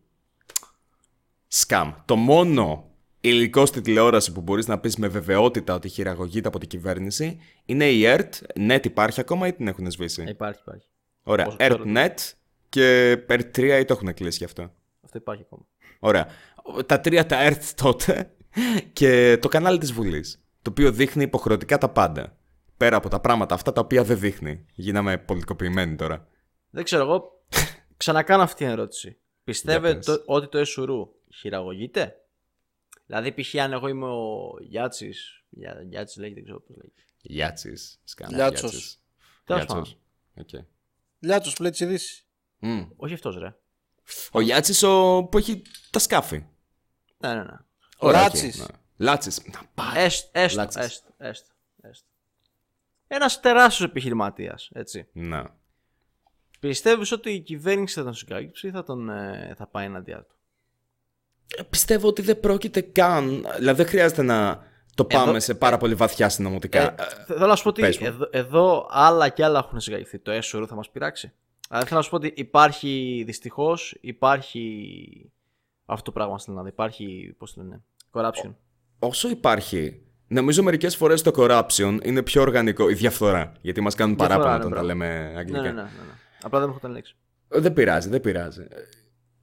Σκαμ. Το μόνο υλικό στη τηλεόραση που μπορείς να πεις με βεβαιότητα ότι χειραγωγείται από την κυβέρνηση είναι η ERT. NET υπάρχει ακόμα ή την έχουν σβήσει; Ε, Υπάρχει, υπάρχει. Ωραία. Όσο ξέρω. ERTNET και ERT3 ή το έχουν κλείσει γι' αυτό; Αυτό υπάρχει ακόμα. Ωραία. Τα τρία τα ΕΡΤ τότε και το κανάλι της Βουλής. Το οποίο δείχνει υποχρεωτικά τα πάντα. Πέρα από τα πράγματα αυτά τα οποία δεν δείχνει. Γίναμε πολιτικοποιημένοι τώρα. Δεν ξέρω, εγώ ξανακάνω αυτή την ερώτηση. Πιστεύετε πες. το, ότι το εσουρού χειραγωγείται; Δηλαδή, π.χ. αν εγώ είμαι ο Γιάτσης. Γιάτσης λέγεται, δεν ξέρω πώς λέγεται. Γιάτσης. Scam. Λιάτσος. Τέλος Γιάτσος. Οκ. Λιάτσος που λέει τις ειδήσεις. Μμ. Όχι αυτός, ρε. Ο Γιάτσης ο... που έχει τα σκάφη. Ναι, ναι, ναι. Ωραία, οκ, Λάτσης. ναι. Λάτσης. Να πάει. Έστω, έστω, Λάτσης. έστω, έστω, έστω. ένας τεράστιος επιχειρηματίας. Έτσι. Να. Πιστεύεις ότι η κυβέρνηση θα τον συγκαλύψει ή θα, τον, ε, θα πάει εναντίον του; Ε, Πιστεύω ότι δεν πρόκειται καν. Δηλαδή δεν χρειάζεται να το πάμε Εδώ- σε πάρα πολύ βαθιά συνωμοτικά. Ε, θέλω να σου πω ότι πες μου. εδώ, εδώ άλλα και άλλα έχουν συγκαλυφθεί. Το έσωρο θα μας πειράξει. Αλλά θέλω να σου πω ότι υπάρχει δυστυχώς υπάρχει αυτό το πράγμα στην Ελλάδα. Υπάρχει, πώς το λένε, corruption. Όσο υπάρχει, νομίζω μερικές φορές το corruption είναι πιο οργανικό. Η διαφθορά. Γιατί μας κάνουν Διαφθορά, παράπονα ναι, όταν τα μπράβο. λέμε Ναι, αγγλικά. ναι, ναι, ναι, ναι. Απλά δεν έχω την λέξη. Ε, Δεν πειράζει, δεν πειράζει.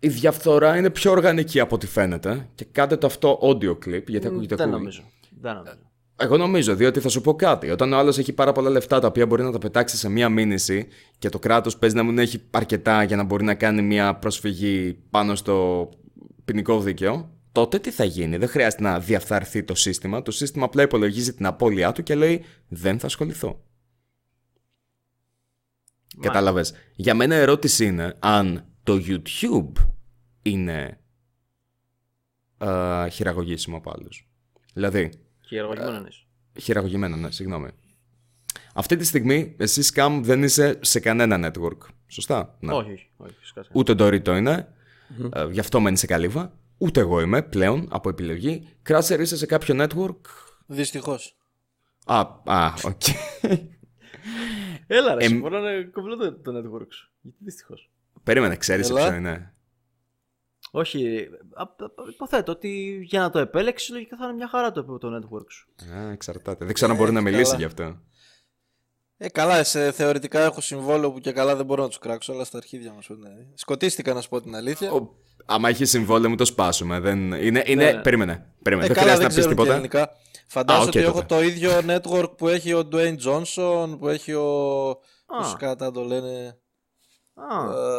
Ε, Η διαφθορά είναι πιο οργανική από ό,τι φαίνεται. Και κάντε το αυτό audio clip, γιατί ακούγεται δεν cool. νομίζω. Δεν νομίζω. Εγώ νομίζω, διότι θα σου πω κάτι. Όταν ο άλλος έχει πάρα πολλά λεφτά τα οποία μπορεί να τα πετάξει σε μία μήνυση και το κράτος παίζει να μην έχει αρκετά για να μπορεί να κάνει μία προσφυγή πάνω στο ποινικό δίκαιο, τότε τι θα γίνει; Δεν χρειάζεται να διαφθαρθεί το σύστημα. Το σύστημα απλά υπολογίζει την απώλειά του και λέει Δεν θα ασχοληθώ. Κατάλαβες. Για μένα η ερώτηση είναι αν το YouTube είναι α, χειραγωγήσιμο από άλλους. Δηλαδή, Και εργογημένο είναι. Χειραγωγημένο, ναι, συγγνώμη. Αυτή τη στιγμή εσύ Scam δεν είσαι σε κανένα network. Σωστά; Ναι. Όχι, όχι. όχι φυσικά. Ούτε ο Ντορίτο είναι. ε, γι' αυτό μένει σε καλύβα. Ούτε εγώ είμαι πλέον από επιλογή. Κράσερ είσαι σε κάποιο network; Δυστυχώς. Α, α, οκ. Έλα, ρε, Εμ- μπορεί να είναι κομπλέ το, το network σου. Γιατί δυστυχώς. Περίμενε, ξέρεις Έλα. ποιο είναι. Όχι, α, α, υποθέτω ότι για να το επέλεξεις λογικά θα είναι μια χαρά το, το network σου. Α, εξαρτάται. Δεν ξέρω αν μπορεί να μιλήσει καλά. γι' αυτό. Ε, καλά, σε, θεωρητικά έχω συμβόλαιο που και καλά δεν μπορώ να τους κράξω, αλλά στα αρχίδια μας. Ναι. Σκοτίστηκα να σου πω την αλήθεια. Ο, άμα έχεις συμβόλαιο, μου το σπάσουμε. Δεν, είναι, είναι, Ναι, ναι. Περίμενε. περίμενε. Ε, δεν καλά, χρειάζεται δεν να πεις ξέρω και τίποτα. ελληνικά. Φαντάζομαι Α, οκ, ότι έχω τότε. το ίδιο network που έχει ο Dwayne Johnson, που έχει ο. Πώς κατά το λένε. Α,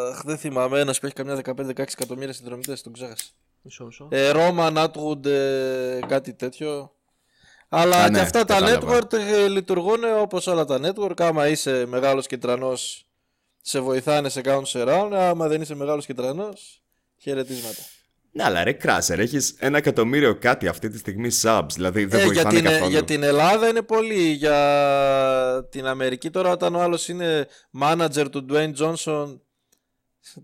Αχ, δεν θυμάμαι. Ένας που έχει καμιά 15-16 εκατομμύρια συνδρομητές, τον ξέχασα. μισό, μισό. Ε, Roman Atwood, ε, κάτι τέτοιο. Αλλά Α, και ναι, αυτά τα κατάλαβα. network ε, λειτουργούν όπως όλα τα network. Άμα είσαι μεγάλος και τρανός, σε βοηθάνε, σε κάνουν σε round. Άμα δεν είσαι μεγάλος και τρανός, χαιρετίσματα. Ναι, αλλά ρε Κράσερ, έχεις ένα εκατομμύριο κάτι αυτή τη στιγμή subs. Δηλαδή δεν Ε, για, βοηθάνε την, καθόλου. για την Ελλάδα είναι πολύ. Για την Αμερική τώρα, όταν ο άλλος είναι manager του Dwayne Johnson,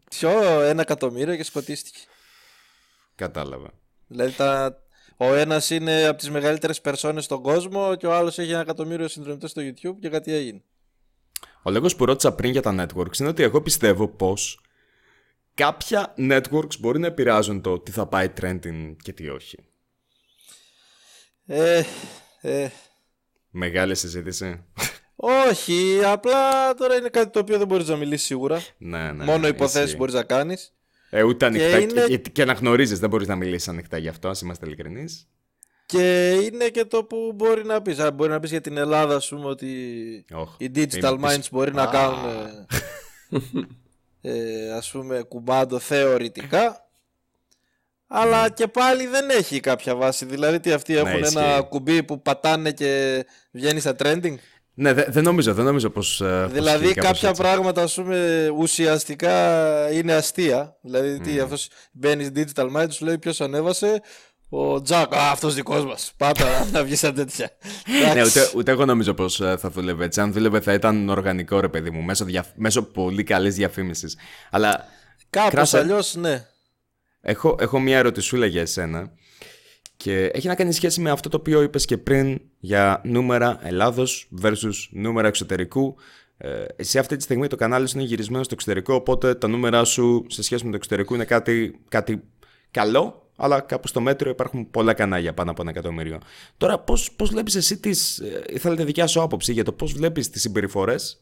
ποιο ένα εκατομμύριο και σκοτίστηκε. Κατάλαβα. Δηλαδή τα... ο ένας είναι από τις μεγαλύτερες περσόνες στον κόσμο και ο άλλος έχει ένα εκατομμύριο συνδρομητές στο YouTube και κάτι έγινε. Ο λόγος που ρώτησα πριν για τα networks είναι ότι εγώ πιστεύω πως κάποια networks μπορεί να επηρεάζουν το τι θα πάει trending και τι όχι. Ε, ε, Μεγάλη συζήτηση. όχι, απλά τώρα είναι κάτι το οποίο δεν μπορείς να μιλήσεις σίγουρα. ναι, ναι. Μόνο ναι, υποθέσεις ισχύει. μπορείς να κάνεις. Ε, ούτε ανοιχτά και, είναι- και, και να γνωρίζεις, δεν μπορείς να μιλήσεις ανοιχτά γι' αυτό, ας είμαστε ειλικρινείς. Και είναι και το που μπορεί να πεις. Α, μπορεί να πεις για την Ελλάδα, ας πούμε, ότι οι digital Είμαι minds μπορεί να Α. κάνουν, ε, ε, ας πούμε, κουμπάντο θεωρητικά. Αλλά και πάλι δεν έχει κάποια βάση. Δηλαδή, τι αυτοί έχουν Ναι. ισχύει. ένα κουμπί που πατάνε και βγαίνει στα trending; Ναι, δε- δεν νομίζω, δεν νομίζω πως. Δηλαδή κάποια πράγματα ας πούμε ουσιαστικά είναι αστεία. Δηλαδή τι αυτός μπαίνει digital mind σου λέει ποιος ανέβασε ο Τζακ. Α, αυτός δικός μας. Πάτα να βγει σαν τέτοια. Ναι, Εντάξει. ούτε, ούτε εγώ νομίζω πως θα δούλευε έτσι. Αν δούλευε θα ήταν οργανικό ρε παιδί μου, μέσω, δια, μέσω πολύ καλής διαφήμισης. Αλλά Κάπως Κράσε. αλλιώς ναι. έχω, έχω μια ερωτησούλα για εσένα. Και έχει να κάνει σχέση με αυτό το οποίο είπες και πριν για νούμερα Ελλάδος versus νούμερα εξωτερικού. Ε, εσύ αυτή τη στιγμή το κανάλι σου είναι γυρισμένο στο εξωτερικό, οπότε τα νούμερα σου σε σχέση με το εξωτερικό είναι κάτι, κάτι καλό, αλλά κάπου στο μέτρο υπάρχουν πολλά κανάλια πάνω από ένα εκατομμύριο. Τώρα, πώς, πώς βλέπεις εσύ τις, ε, ήθελα τη δικιά σου άποψη για το πώς βλέπεις τις συμπεριφορές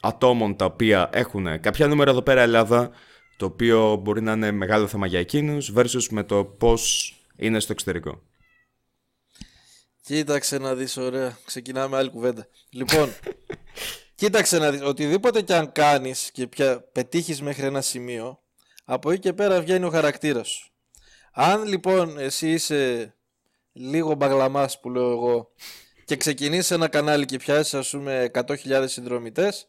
ατόμων τα οποία έχουν κάποια νούμερα εδώ πέρα Ελλάδα, το οποίο μπορεί να είναι μεγάλο θέμα για εκείνους, versus με το πώς είναι στο εξωτερικό; Κοίταξε να δεις ωραία. Ξεκινάμε άλλη κουβέντα. Λοιπόν, κοίταξε να δεις. Οτιδήποτε και αν κάνεις και πια πετύχεις μέχρι ένα σημείο, από εκεί και πέρα βγαίνει ο χαρακτήρας σου. Αν λοιπόν εσύ είσαι λίγο μπαγλαμάς που λέω εγώ και ξεκινήσεις ένα κανάλι και πιάσεις ας πούμε 100.000 συνδρομητές,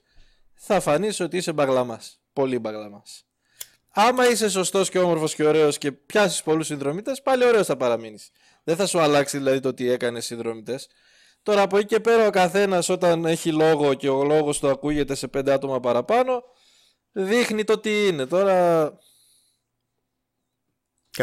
θα φανείς ότι είσαι μπαγλαμάς. Πολύ μπαγλαμάς. Άμα είσαι σωστός και όμορφος και ωραίος και πιάσεις πολλούς συνδρομητές, πάλι ωραίος θα παραμείνεις. Δεν θα σου αλλάξει δηλαδή το ότι έκανες συνδρομητές. Τώρα από εκεί και πέρα ο καθένας όταν έχει λόγο και ο λόγος του ακούγεται σε πέντε άτομα παραπάνω δείχνει το τι είναι. Τώρα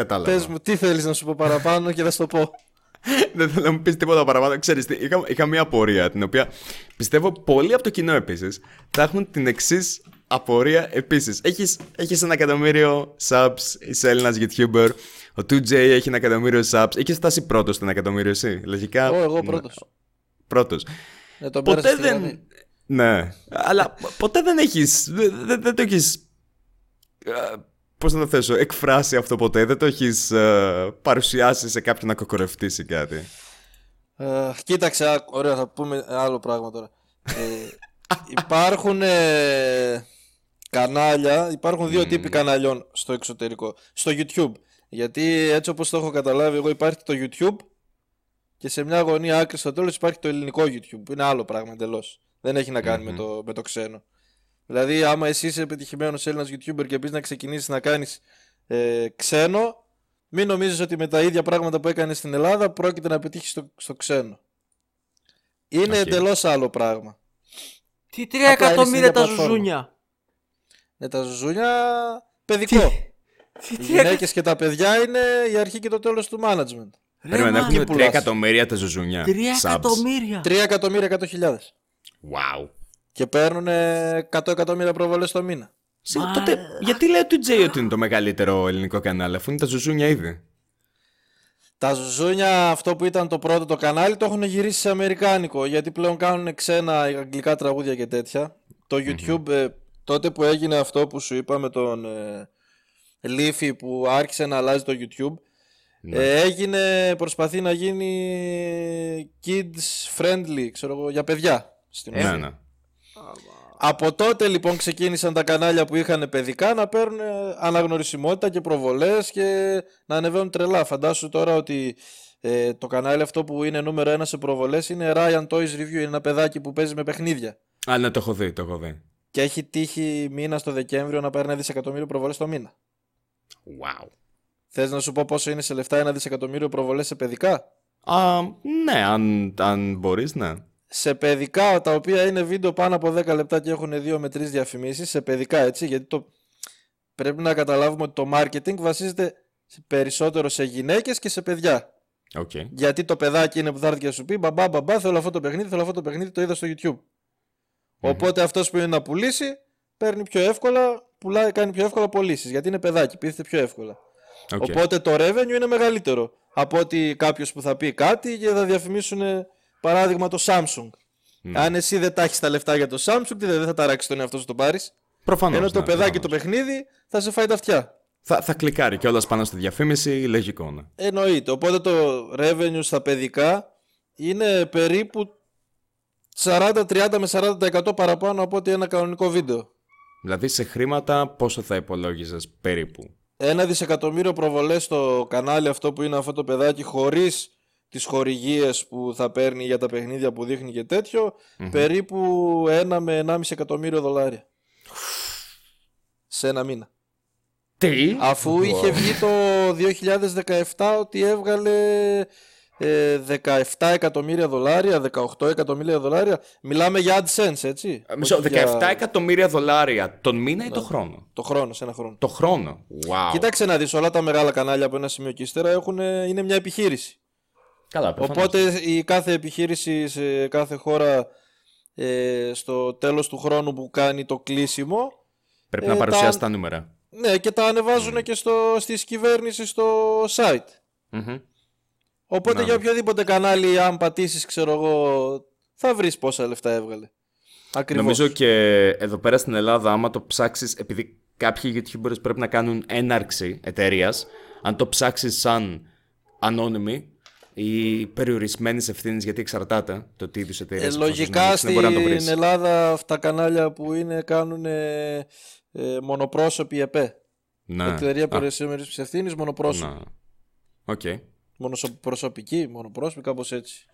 Κατάλαβα. πες μου τι θέλεις να σου πω παραπάνω και θα σου το πω. Δεν θέλω να μου πεις τίποτα παραπάνω. Ξέρεις, τι, είχα, είχα μια απορία την οποία πιστεύω πολλοί από το κοινό επίσης θα έχουν την εξής απορία επίσης. Έχεις, έχεις ένα εκατομμύριο subs, είσαι Έλληνας YouTuber. Ο 2J έχει ένα εκατομμύριο subs. Έχεις φτάσει πρώτος στο ένα εκατομμύριο εσύ. Λογικά; Εγώ, εγώ πρώτος. Πρώτος. Ναι, τον Ποτέ πέρασα στη δεν. γραμμή. Ναι. Αλλά ποτέ δεν έχει. Δεν, δεν- δεν το έχεις. Πώς να το θέσω, εκφράσει αυτό ποτέ. Δεν το έχεις παρουσιάσει σε κάποιον να κοκορευτήσει κάτι; Ε, κοίταξε, α, ωραία, θα πούμε άλλο πράγμα τώρα. Ε, υπάρχουν ε, κανάλια, υπάρχουν δύο τύποι καναλιών στο εξωτερικό. Στο YouTube. Γιατί έτσι όπως το έχω καταλάβει εγώ υπάρχει το YouTube και σε μια γωνία άκρη στο τέλος υπάρχει το ελληνικό YouTube που είναι άλλο πράγμα εντελώς. Δεν έχει να κάνει με, το, με το ξένο. Δηλαδή άμα εσύ είσαι επιτυχημένος Έλληνας YouTuber και πεις να ξεκινήσεις να κάνεις ε, ξένο μην νομίζεις ότι με τα ίδια πράγματα που έκανες στην Ελλάδα πρόκειται να πετύχεις στο, στο ξένο. Είναι Οκ. εντελώς άλλο πράγμα. Τι τρία Απλά είναι στην εκατομμύρια τα ίδια πλατφόρμα. ζουζούνια. Ναι, τα ζουζούνια παιδικό. Τι; Οι τρία γυναίκες και τα παιδιά είναι η αρχή και το τέλος του management. Περίμενα, μάνα, έχουμε 3 πουλάς. εκατομμύρια τα ζουζούνια. Τρία subs. εκατομμύρια. 3 εκατομμύρια 100 χιλιάδες. Wow. Και παίρνουν 100 εκατομμύρια προβολές το μήνα. Σε, Μα- τότε, γιατί λέει ο 2J ότι είναι το μεγαλύτερο ελληνικό κανάλι, αφού είναι τα ζουζούνια ήδη; Τα ζουζούνια, αυτό που ήταν το πρώτο το κανάλι, το έχουν γυρίσει σε αμερικάνικο. Γιατί πλέον κάνουν ξένα αγγλικά τραγούδια και τέτοια. Το YouTube, ε, τότε που έγινε αυτό που σου είπα με τον ε, Leafy που άρχισε να αλλάζει το YouTube, ε, έγινε, προσπαθεί να γίνει kids friendly, ξέρω εγώ, για παιδιά. Στην ουσία. Ναι, ναι. Από τότε λοιπόν ξεκίνησαν τα κανάλια που είχαν παιδικά να παίρνουν ε, αναγνωρισιμότητα και προβολές και να ανεβαίνουν τρελά. Φαντάσου τώρα ότι ε, το κανάλι αυτό που είναι νούμερο ένα σε προβολές είναι Ryan Toys Review, είναι ένα παιδάκι που παίζει με παιχνίδια. Α, ναι, το έχω δει, το έχω δει. Και έχει τύχει μήνα στο Δεκέμβριο να παίρνει ένα δισεκατομμύριο προβολές το μήνα. Wow. Θες να σου πω πόσο είναι σε λεφτά ένα δισεκατομμύριο προβολές σε παιδικά; Α, ναι, αν, αν μπορείς, ναι. Σε παιδικά τα οποία είναι βίντεο πάνω από 10 λεπτά και έχουν 2 με 3 διαφημίσεις, σε παιδικά έτσι, γιατί το... πρέπει να καταλάβουμε ότι το marketing βασίζεται σε- περισσότερο σε γυναίκες και σε παιδιά. Οκ. Γιατί το παιδάκι είναι που θα έρθει και θα σου πει μπαμπά, μπαμπά, θέλω αυτό το παιχνίδι, θέλω αυτό το παιχνίδι, το είδα στο YouTube. Οπότε αυτός που είναι να πουλήσει, παίρνει πιο εύκολα, πουλάει, κάνει πιο εύκολα πωλήσεις. Γιατί είναι παιδάκι, πείθεται πιο εύκολα. Οκ. Οπότε το revenue είναι μεγαλύτερο από ότι κάποιος που θα πει κάτι και θα διαφημίσουν παράδειγμα το Samsung. Ναι. Αν εσύ δεν τα έχεις τα λεφτά για το Samsung, τι δεν δεν θα ταράξει τον εαυτό σου το πάρεις. Προφανώς, Ενώ το ναι, παιδάκι το προφανώς. παιχνίδι θα σε φάει τα αυτιά. Θα, θα κλικάρει κιόλας πάνω στη διαφήμιση, λογικό, ναι. Εννοείται. Οπότε το revenue στα παιδικά είναι περίπου 40-30 με 40% παραπάνω από ότι ένα κανονικό βίντεο. Δηλαδή σε χρήματα πόσο θα υπολόγιζες περίπου; Ένα δισεκατομμύριο προβολές στο κανάλι αυτό που είναι αυτό το παιδάκι χωρίς τις χορηγίες που θα παίρνει για τα παιχνίδια που δείχνει και τέτοιο περίπου ένα με 1,5 εκατομμύριο δολάρια. Σε ένα μήνα. Τι; αφού είχε βγει το 2017 ότι έβγαλε ε, 17 εκατομμύρια δολάρια 18 εκατομμύρια δολάρια. Μιλάμε για AdSense έτσι. Μισό, 17 Όχι για εκατομμύρια δολάρια τον μήνα ή το χρόνο; το χρόνο σε ένα χρόνο. Το χρόνο. Wow. Κοίταξε να δεις όλα τα μεγάλα κανάλια από ένα σημείο και ύστερα έχουν, είναι μια επιχείρηση Καλά, προφανώς. Οπότε η κάθε επιχείρηση σε κάθε χώρα ε, στο τέλος του χρόνου που κάνει το κλείσιμο Πρέπει ε, να τα- παρουσιάσει τα νούμερα. ναι και τα ανεβάζουν και στο, στις κυβέρνηση στο site. Μμμ. Οπότε Να, για ναι. οποιοδήποτε κανάλι αν πατήσεις ξέρω εγώ θα βρεις πόσα λεφτά έβγαλε. Ακριβώς. Νομίζω και εδώ πέρα στην Ελλάδα, άμα το ψάξεις, επειδή κάποιοι YouTubers πρέπει να κάνουν έναρξη εταιρείας, αν το ψάξεις σαν ανώνυμη ή περιορισμένης ευθύνης, γιατί εξαρτάται το τι είδους εταιρεία. Ε, λογικά δεν μπορεί να το στην βρεις. Ελλάδα αυτά τα κανάλια που είναι κάνουν ε, ε, μονοπρόσωποι ΕΠΕ. Ναι. Εταιρεία Α, Περιορισμένης ευθύνης μονοπρόσωπη. ναι. Οκ. Μονοπροσωπική, μονοπρόσωπη, κάπως έτσι.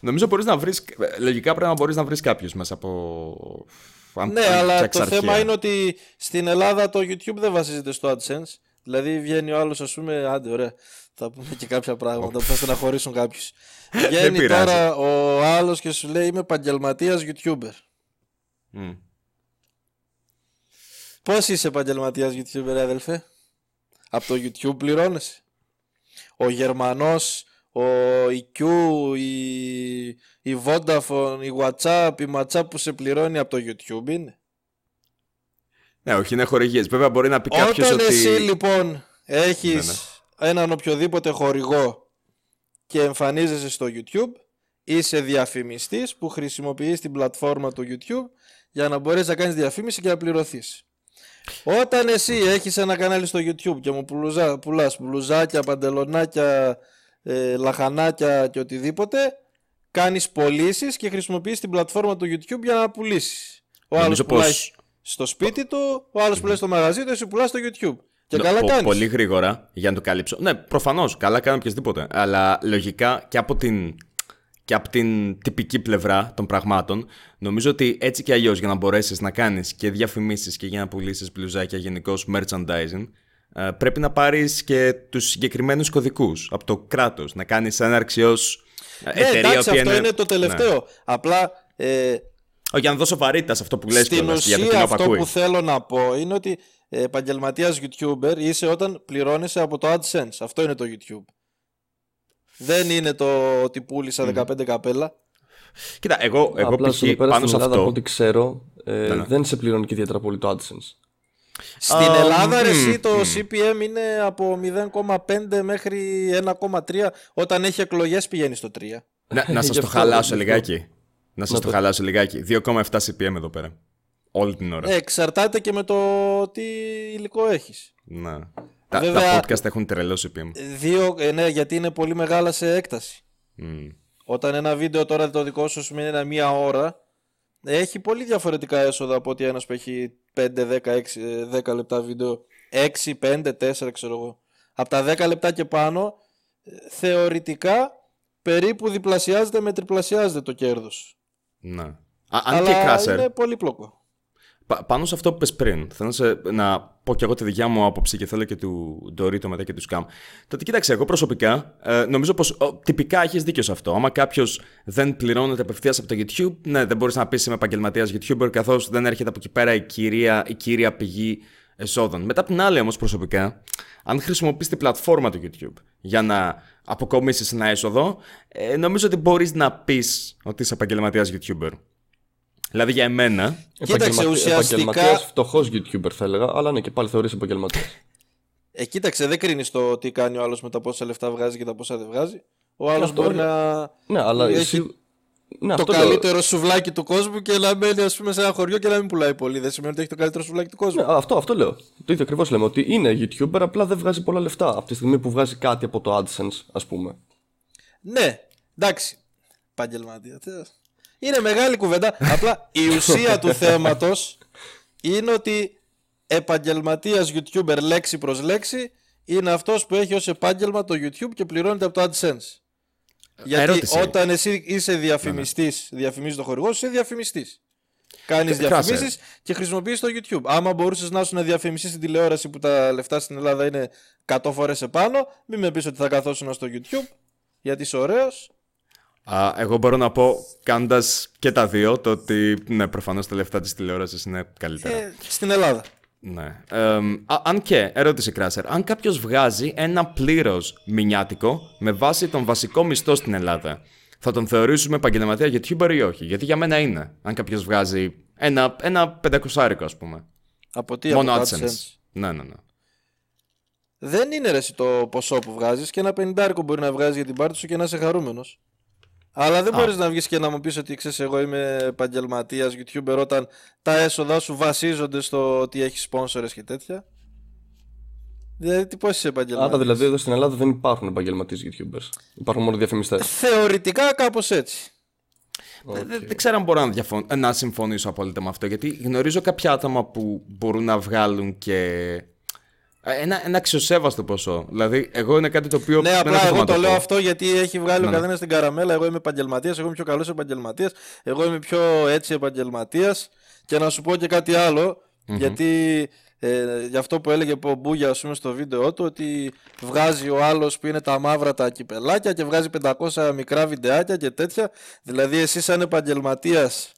Νομίζω μπορείς να βρεις. Λογικά πρέπει να μπορείς να βρεις κάποιους μέσα από. αν- Ναι, αν αλλά το φτιάξεις θέμα αρχεία. είναι ότι στην Ελλάδα το YouTube δεν βασίζεται στο AdSense. Δηλαδή βγαίνει ο άλλος, ας πούμε, άντε, ωραία. Θα πούμε και κάποια πράγματα που θα στεναχωρήσουν κάποιους. Βγαίνει πειράζει. τώρα ο άλλος και σου λέει Είμαι επαγγελματίας YouTuber. Μμ. Πώς είσαι επαγγελματίας YouTuber, αδελφέ; Από το YouTube πληρώνεσαι; Ο Γερμανός, ο EQ, η, η Vodafone, η WhatsApp, η WhatsApp που σε πληρώνει από το YouTube είναι; Ναι, όχι, είναι χορηγίες. Βέβαια, μπορεί να πει κάποιος Όταν ότι. εσύ λοιπόν έχεις Ναι, ναι. έναν οποιοδήποτε χορηγό και εμφανίζεσαι στο YouTube, είσαι διαφημιστής που χρησιμοποιείς την πλατφόρμα του YouTube για να μπορείς να κάνεις διαφήμιση και να πληρωθείς. Όταν εσύ έχεις ένα κανάλι στο YouTube και μου πουλουζά, πουλάς μπλουζάκια, παντελονάκια, ε, λαχανάκια και οτιδήποτε, κάνεις πωλήσεις και χρησιμοποιείς την πλατφόρμα του YouTube για να πουλήσεις. Ο άλλος Νομίζω πουλάει πως- στο σπίτι του, ο άλλος πουλάει στο μαγαζί του, εσύ πουλάς στο YouTube. Και Ναι, καλά πο- κάνεις. Πολύ γρήγορα για να το καλύψω. Ναι, προφανώς. Καλά κάνει οποιοδήποτε. Αλλά λογικά και από την. Και από την τυπική πλευρά των πραγμάτων, νομίζω ότι έτσι και αλλιώς για να μπορέσεις να κάνεις και διαφημίσεις και για να πουλήσεις μπλουζάκια γενικώς merchandising, ε, πρέπει να πάρεις και τους συγκεκριμένους κωδικούς από το κράτος. Να κάνεις έναρξη ως Ναι, εταιρεία. εντάξει, οποία αυτό είναι το τελευταίο. Ναι. Απλά ε, Όχι, για να δώσω βαρύτητας σε αυτό που λες στην κιόλας, γιατί ουσία την αυτό απακούει. που θέλω να πω είναι ότι επαγγελματίας YouTuber είσαι όταν πληρώνεσαι από το AdSense. Αυτό είναι το YouTube. Δεν είναι το ότι πούλησα 15 καπέλα. Κοίτα, εγώ, εγώ Απλά π.χ. στον πέρα πάνω στην σε Ελλάδα, αυτό. από ό,τι ξέρω, ε, Ναι, ναι. δεν σε πληρώνει και ιδιαίτερα πολύ το AdSense. Στην Α, Ελλάδα, ρε, μμ, εσύ, το CPM είναι από 0,5 μέχρι 1,3. Όταν έχει εκλογές πηγαίνει στο 3. Να, να σας Γι' το αυτό, χαλάσω γι' αυτό. λιγάκι. Να σας Να το το- χαλάσω λιγάκι. 2,7 CPM εδώ πέρα. Όλη την ώρα. Ε, εξαρτάται και με το τι υλικό έχεις. Να. Τα, Βέβαια- τα podcast έχουν τρελό CPM. Δύο, ε, ναι, γιατί είναι πολύ μεγάλα σε έκταση. Μμ. Όταν ένα βίντεο τώρα το δικό σου σημαίνει ένα μία ώρα, έχει πολύ διαφορετικά έσοδα από ότι ένας που έχει 5, 10, 6, ε, 10 λεπτά βίντεο. 6, 5, 4 ξέρω εγώ. Από τα 10 λεπτά και πάνω, ε, θεωρητικά περίπου διπλασιάζεται με τριπλασιάζεται το κέρδος. Να. Α, αν Αλλά και κράσερ, είναι πολύπλοκο. πα- πάνω σε αυτό που πες πριν, θέλω να, σε- να πω και εγώ τη δικιά μου άποψη και θέλω και του Ντορίτο μετά και του Σκάμ. Τότε κοίταξε, εγώ προσωπικά ε, νομίζω πως ο, τυπικά έχεις δίκιο σε αυτό. Άμα κάποιος δεν πληρώνεται απευθείας από το YouTube, ναι, δεν μπορείς να πεις είμαι επαγγελματίας YouTuber, καθώς δεν έρχεται από εκεί πέρα η κυρία, η κύρια πηγή εσόδων. Μετά απ' την άλλη όμως προσωπικά, αν χρησιμοποιείς την πλατφόρμα του YouTube για να αποκομίσεις ένα έσοδο, ε, νομίζω ότι μπορείς να πεις ότι είσαι επαγγελματίας YouTuber. Δηλαδή για εμένα, Κοίταξε, ουσιαστικά- Επαγγελματίας, φτωχός YouTuber θα έλεγα, αλλά ναι, και πάλι θεωρείς επαγγελματίας. Ε, κοίταξε, δεν κρίνεις το τι κάνει ο άλλος με τα πόσα λεφτά βγάζει και τα πόσα δεν βγάζει. Ο άλλος αυτό μπορεί είναι. να. ναι, αλλά Έχει εσύ. Ναι, το αυτό λέω. καλύτερο σουβλάκι του κόσμου και να μένει ας πούμε, σε ένα χωριό και να μην πουλάει πολύ. Δεν σημαίνει ότι έχει το καλύτερο σουβλάκι του κόσμου. Ναι, αυτό, αυτό λέω. Το ίδιο ακριβώς λέμε. Ότι είναι YouTuber, απλά δεν βγάζει πολλά λεφτά. Από τη στιγμή που βγάζει κάτι από το AdSense, ας πούμε. Ναι, εντάξει. Επαγγελματία. τι- Είναι μεγάλη κουβέντα. Απλά η ουσία του θέματος είναι ότι επαγγελματίας YouTuber λέξη προς λέξη είναι αυτός που έχει ως επάγγελμα το YouTube και πληρώνεται από το AdSense. Γιατί ερώτηση. όταν εσύ είσαι διαφημιστής, διαφημίζεις το χορηγό σου, είσαι διαφημιστής. Κάνεις Κράσε. διαφημίσεις και χρησιμοποιείς το YouTube. Άμα μπορούσες να ήσουν διαφημιστής στην τηλεόραση που τα λεφτά στην Ελλάδα είναι 100 φορές επάνω, μην με πεις ότι θα καθόσουν στο YouTube, γιατί είσαι ωραίος. Α, εγώ μπορώ να πω, κάνοντας και τα δύο, το ότι ναι, προφανώς τα λεφτά της τηλεόρασης είναι καλύτερα. Ε, στην Ελλάδα. Ναι. Εμ, α, αν και, ερώτηση Κράσερ, αν κάποιος βγάζει ένα πλήρως μηνιάτικο με βάση τον βασικό μισθό στην Ελλάδα, θα τον θεωρήσουμε επαγγελματία YouTuber ή όχι; Γιατί για μένα είναι. Αν κάποιος βγάζει ένα, ένα πεντακοσάρικο, ας πούμε. Από τι Μόνο από το AdSense. AdSense. Ναι, ναι, ναι. Δεν είναι ρε εσύ το ποσό που βγάζεις και ένα πενιντάρικο μπορεί να βγάζει για την πάρτι σου και να είσαι χαρούμενος. Αλλά δεν μπορείς να βγεις και να μου πεις ότι ξέρεις, εγώ είμαι επαγγελματίας YouTuber όταν τα έσοδα σου βασίζονται στο ότι έχεις σπόνσορες και τέτοια. Δηλαδή, τι πώς είσαι επαγγελματίας; Άρα δηλαδή εδώ στην Ελλάδα δεν υπάρχουν επαγγελματίες YouTubers. Υπάρχουν μόνο διαφημιστές. Θεωρητικά κάπως έτσι. Δεν, δεν- δεν ξέρω αν μπορώ να, διαφων... ε, να συμφωνήσω απόλυτα με αυτό, γιατί γνωρίζω κάποια άτομα που μπορούν να βγάλουν και ε, ένα, ένα αξιοσέβαστο ποσό. Δηλαδή, εγώ είναι κάτι το οποίο. Ναι, δεν απλά έχω εγώ να το λέω πω. αυτό γιατί έχει βγάλει ο Ναι. καθένας την καραμέλα. Εγώ είμαι επαγγελματίας, εγώ είμαι πιο καλός επαγγελματίας, εγώ είμαι πιο έτσι επαγγελματίας. Και να σου πω και κάτι άλλο, γιατί Ε, γι' αυτό που έλεγε ο Μπούγια ας πούμε, στο βίντεο του ότι βγάζει ο άλλος που είναι τα μαύρα τα κυπελάκια και βγάζει 500 μικρά βιντεάκια και τέτοια. Δηλαδή εσύ σαν επαγγελματίας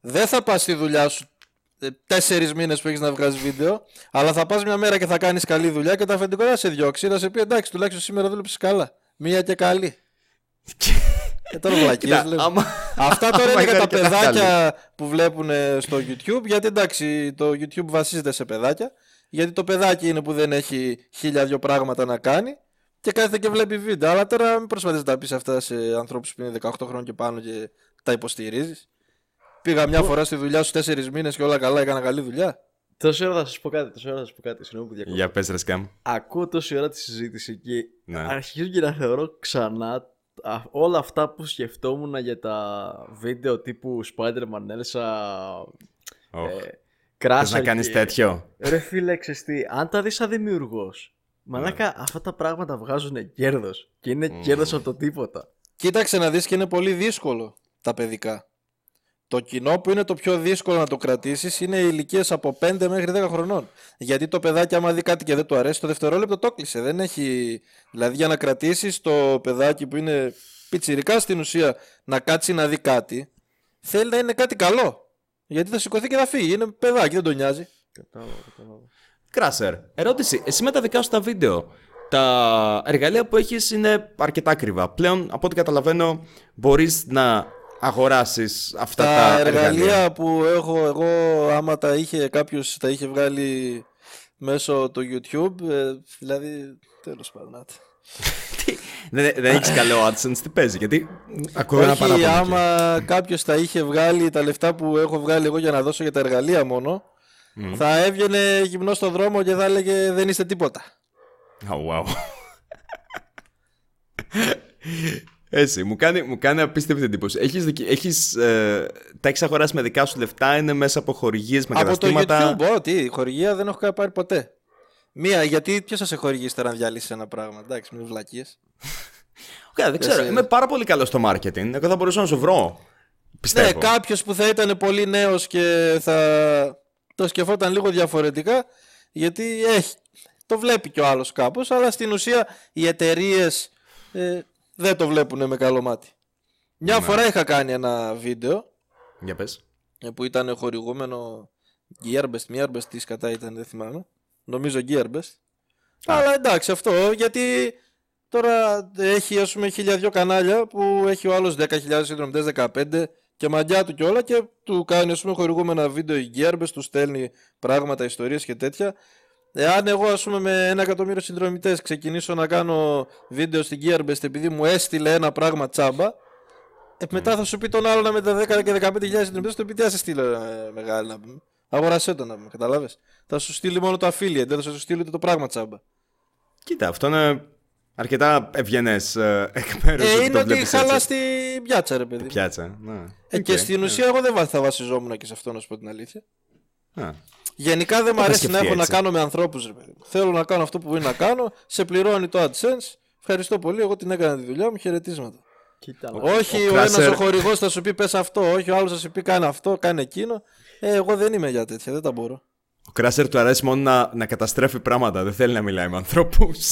δεν θα πας στη δουλειά σου ε, τέσσερις μήνες που έχεις να βγάζεις βίντεο, αλλά θα πας μια μέρα και θα κάνεις καλή δουλειά και το αφεντικό θα σε διώξει. Θα σε πει εντάξει, τουλάχιστον σήμερα δούλεψες καλά. Μία και καλή. Και τώρα βλακίες Κοίτα, λέω. άμα- Αυτά τώρα άμα είναι για ήταν τα και τα παιδάκια που βλέπουν ε, στο YouTube. Γιατί εντάξει, το YouTube βασίζεται σε παιδάκια. Γιατί το παιδάκι είναι που δεν έχει χίλια δυο πράγματα να κάνει και κάθεται και βλέπει βίντεο. Αλλά τώρα μην προσπαθείς να τα πεις αυτά σε ανθρώπους που είναι 18 χρόνια και πάνω και τα υποστηρίζεις. Πήγα μια φορά στη δουλειά σου 4 μήνες και όλα καλά, έκανα καλή δουλειά. Τόση ώρα θα σας πω κάτι, τόση ώρα θα σας πω κάτι. Συγγνώμη που διακόπτω. Για πες ρε Σκάμ. Ακούω τόση ώρα τη συζήτηση και Ναι. αρχίζω και να θεωρώ ξανά α, όλα αυτά που σκεφτόμουν για τα βίντεο τύπου Spider-Man Elsa, Οχ. ε, Θες Crusher να κάνεις και- τέτοιο; Ρε φίλε, ξέρεις τι, αν τα δεις σαν δημιουργός, μαλάκα αυτά τα πράγματα βγάζουν κέρδος και είναι κέρδος από το τίποτα. Κοίταξε να δεις και είναι πολύ δύσκολο τα παιδικά. Το κοινό που είναι το πιο δύσκολο να το κρατήσεις είναι οι ηλικίες από 5 μέχρι 10 χρονών. Γιατί το παιδάκι, άμα δει κάτι και δεν του αρέσει, το δευτερόλεπτο το κλείσε. Δεν έχει. Δηλαδή, για να κρατήσεις το παιδάκι που είναι πιτσιρικά στην ουσία να κάτσει να δει κάτι, θέλει να είναι κάτι καλό. Γιατί θα σηκωθεί και θα φύγει. Είναι παιδάκι, δεν τον νοιάζει. Κατάλαβα, κατάλαβα. Κράσερ, ερώτηση. Εσύ με τα δικά σου τα βίντεο, τα εργαλεία που έχεις είναι αρκετά ακριβά. Πλέον, από ό,τι καταλαβαίνω, μπορείς να αγοράσεις αυτά τα, Τα εργαλεία. εργαλεία που έχω εγώ, άμα τα είχε κάποιος τα είχε βγάλει μέσω του YouTube, ε, δηλαδή τέλος πάντων. άτε. Τι, δεν, δεν έχεις καλό AdSense, τι παίζει, γιατί ακούω ένα Όχι, παράπονο. εκεί. άμα κάποιος τα είχε βγάλει τα λεφτά που έχω βγάλει εγώ για να δώσω για τα εργαλεία μόνο, θα έβγαινε γυμνό στον δρόμο και θα έλεγε δεν είστε τίποτα. Oh, wow. Έτσι, μου κάνει, μου κάνει απίστευτη εντύπωση. Έχεις, δικη- έχεις, ε, τα έχεις αγοράσει με δικά σου λεφτά, είναι μέσα από χορηγίες με Από το καταστήματα; YouTube, ό,τι, χορηγία δεν έχω πάρει ποτέ. Μία, γιατί ποιος θα σε χορηγήσει τώρα να διαλύσεις ένα πράγμα. Εντάξει, μην βλακείες. Οκ, δεν ξέρω, σε- είμαι πάρα πολύ καλός στο marketing. Εγώ θα μπορούσα να σου βρω. Πιστεύω. Ναι, κάποιος που θα ήταν πολύ νέος και θα το σκεφτόταν λίγο διαφορετικά, γιατί έχει, το βλέπει κι ο άλλος κάπως, αλλά στην ουσία οι εταιρείες ε, δεν το βλέπουν με καλό μάτι. Μια φορά είχα κάνει ένα βίντεο Για πες. ε, που ήταν χορηγούμενο Gearbest, Gearbest, τι κατά ήταν, δεν θυμάμαι. Νομίζω Gearbest. Αλλά εντάξει αυτό, γιατί τώρα έχει ας πούμε χίλια δυο κανάλια που έχει ο άλλος 10.000 συνδρομητές, 15 και μαγιά του και όλα και του κάνει ας πούμε χορηγούμενα βίντεο η Gearbest, του στέλνει πράγματα, ιστορίες και τέτοια. Εάν εγώ ας πούμε με ένα εκατομμύριο συνδρομητές ξεκινήσω να κάνω βίντεο στην Gearbest επειδή μου έστειλε ένα πράγμα τσάμπα, ε, μετά θα σου πει τον άλλο με τα 10 και 15.000 συνδρομητές του πει τι θα σε στείλω ε, μεγάλη να πούμε. Αγορασέ το να πούμε, καταλάβες. Θα σου στείλει μόνο το affiliate, δεν θα σου στείλει ούτε το πράγμα τσάμπα. Κοίτα, αυτό είναι αρκετά ευγενές εκ μέρους Ε, είναι ότι χαλά την πιάτσα, ρε παιδί. μου. Πιάτσα. Ναι. Ε, και Οκ, στην ναι. ουσία, εγώ δεν βα- θα βασιζόμουν και σε αυτό, να σου πω την αλήθεια. Α. Γενικά δεν μου Το αρέσει είχα να έχω σκεφτεί να έτσι. κάνω με ανθρώπους, ρε παιδί. μου. Θέλω να κάνω αυτό που μπορεί να κάνω. Σε πληρώνει το AdSense. Ευχαριστώ πολύ. Εγώ την έκανα τη δουλειά μου. Χαιρετίσματα. Κοίτα, όχι, ο ο, ένας Κράσερ- ο χορηγός θα σου πει πες αυτό. Όχι, ο άλλος θα σου πει κάνει αυτό, κάνει εκείνο. Ε, εγώ δεν είμαι για τέτοια. Δεν τα μπορώ. Ο Κράσερ του αρέσει μόνο να, να καταστρέφει πράγματα. Δεν θέλει να μιλάει με ανθρώπους.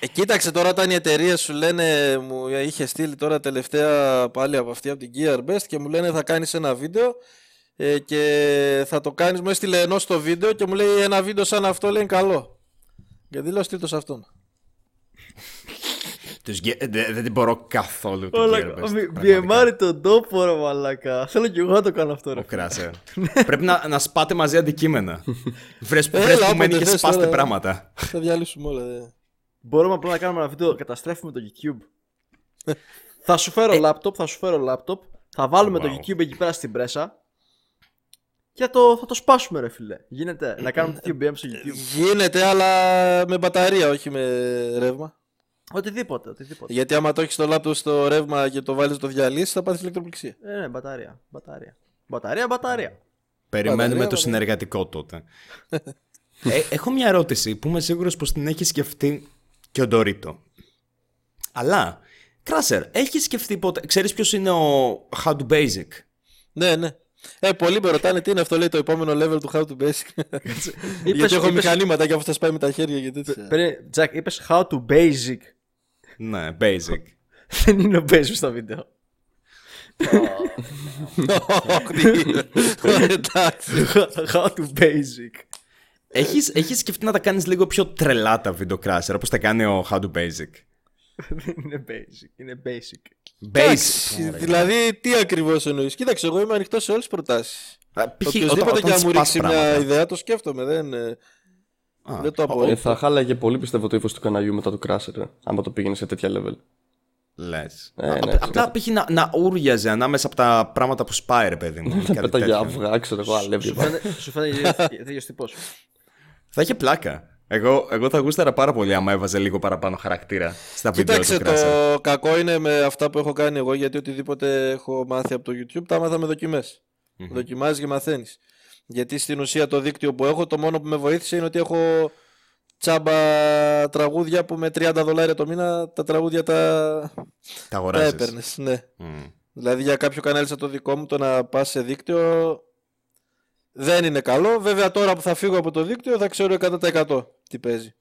Ε, κοίταξε τώρα όταν οι εταιρείες σου λένε, μου είχε στείλει τώρα τελευταία πάλι από αυτή από την Gearbest και μου λένε θα κάνεις ένα βίντεο ε, και θα το κάνεις, μου έστειλε ενός στο βίντεο και μου λέει ένα βίντεο σαν αυτό λέει είναι καλό. Γιατί λέω στείλ το σε αυτόν. Τους γε- δεν, δεν την μπορώ καθόλου την Όλα Gearbest, πραγματικά. Βιεμάρει τον τόπο, ρε μαλακά. Θέλω κι εγώ να το κάνω αυτό, ρε. Ο Κράσερ. Πρέπει να, να σπάτε μαζί αντικείμενα. Βρες, Έλα, βρες που όποτε μένει και θες σπάστε τώρα. πράγματα. θα διαλύσουμε όλα. Δε. Μπορούμε απλά να κάνουμε ένα βίντεο. Καταστρέφουμε το YouTube. θα σου φέρω λάπτοπ, θα σου φέρω λάπτοπ. Θα βάλουμε το Wow. YouTube εκεί πέρα στην πρέσα. Και το, θα το σπάσουμε, ρε φιλέ. Γίνεται να κάνουμε τέτοιο BM στο YouTube. Γίνεται αλλά με μπαταρία όχι με ρεύμα. Οτιδήποτε, οτιδήποτε. Γιατί άμα το έχεις το λάπτο στο ρεύμα και το βάλεις το διαλύσεις θα πάθεις ηλεκτροπληξία. Ε, ναι, μπαταρία. Μπαταρία. Μπαταρία, μπαταρία. Περιμένουμε Μπαταρία, το μπαταρία. συνεργατικό τότε. ε, έχω μια ερώτηση που είμαι σίγουρος πως την έχει σκεφτεί και ο Ντορίτο. Αλλά, Κράσερ, έχεις σκεφτεί ποτέ... Ξέρεις ποιος είναι ο How to Basic; Ναι, ναι. Ε, πολλοί με ρωτάνε τι είναι αυτό, λέει το επόμενο level του How to Basic. Είπες- γιατί έχω είπες- μηχανήματα και αυτό θα σπάει με τα χέρια και τέτοια. Περίμενε, Τζακ, είπες how to basic. Ναι, basic. Δεν είναι ο basic στο βίντεο. Εντάξει. how to basic. έχεις, έχεις σκεφτεί να τα κάνεις λίγο πιο τρελά τα video crasher, όπως τα κάνει ο How to Basic; Δεν είναι basic, είναι basic. Εντάξει, Basic. δηλαδή τι ακριβώς εννοείς. Κοίταξε, εγώ είμαι ανοιχτός σε όλες τις προτάσεις. Α, π.χ. Οποιοδήποτε όταν- και αν όταν μου σπάς ρίξει μια πράγματα. ιδέα, το σκέφτομαι. Δεν, ε, Α, δεν το Ε, απορρίπτω. θα χάλαγε πολύ πιστεύω το ύφος του καναλιού μετά το Crasher, ε, άμα το πήγαινε σε τέτοια level. Λες. Ε, Α, ναι, απ- Απλά π.χ. να, να ούριαζε ανάμεσα από τα πράγματα που σπάει, ρε παιδί μου. ή κάτι Πέταγε τέτοιο. αυγά, ξέρω εγώ, αλεύρι. Σου φαίνεται- Σου φαίνεται τέτοιο τύπο. Θα είχε πλάκα. Εγώ, εγώ θα γούσταρα πάρα πολύ άμα έβαζε λίγο παραπάνω χαρακτήρα στα βίντεο Κοίταξε, του Crasher. το κακό είναι με αυτά που έχω κάνει εγώ, γιατί οτιδήποτε έχω μάθει από το YouTube, τα μάθα με δοκιμες Δοκιμάζεις και μαθαίνεις. Γιατί στην ουσία το δίκτυο που έχω, το μόνο που με βοήθησε είναι ότι έχω τσάμπα τραγούδια που με 30 δολάρια το μήνα τα τραγούδια τα, Τα τα αγοράζεις. έπαιρνες. Ναι. Μμ. Δηλαδή για κάποιο κανάλι σαν το δικό μου το να πας σε δίκτυο δεν είναι καλό. Βέβαια τώρα που θα φύγω από το δίκτυο θα ξέρω 100% τι παίζει.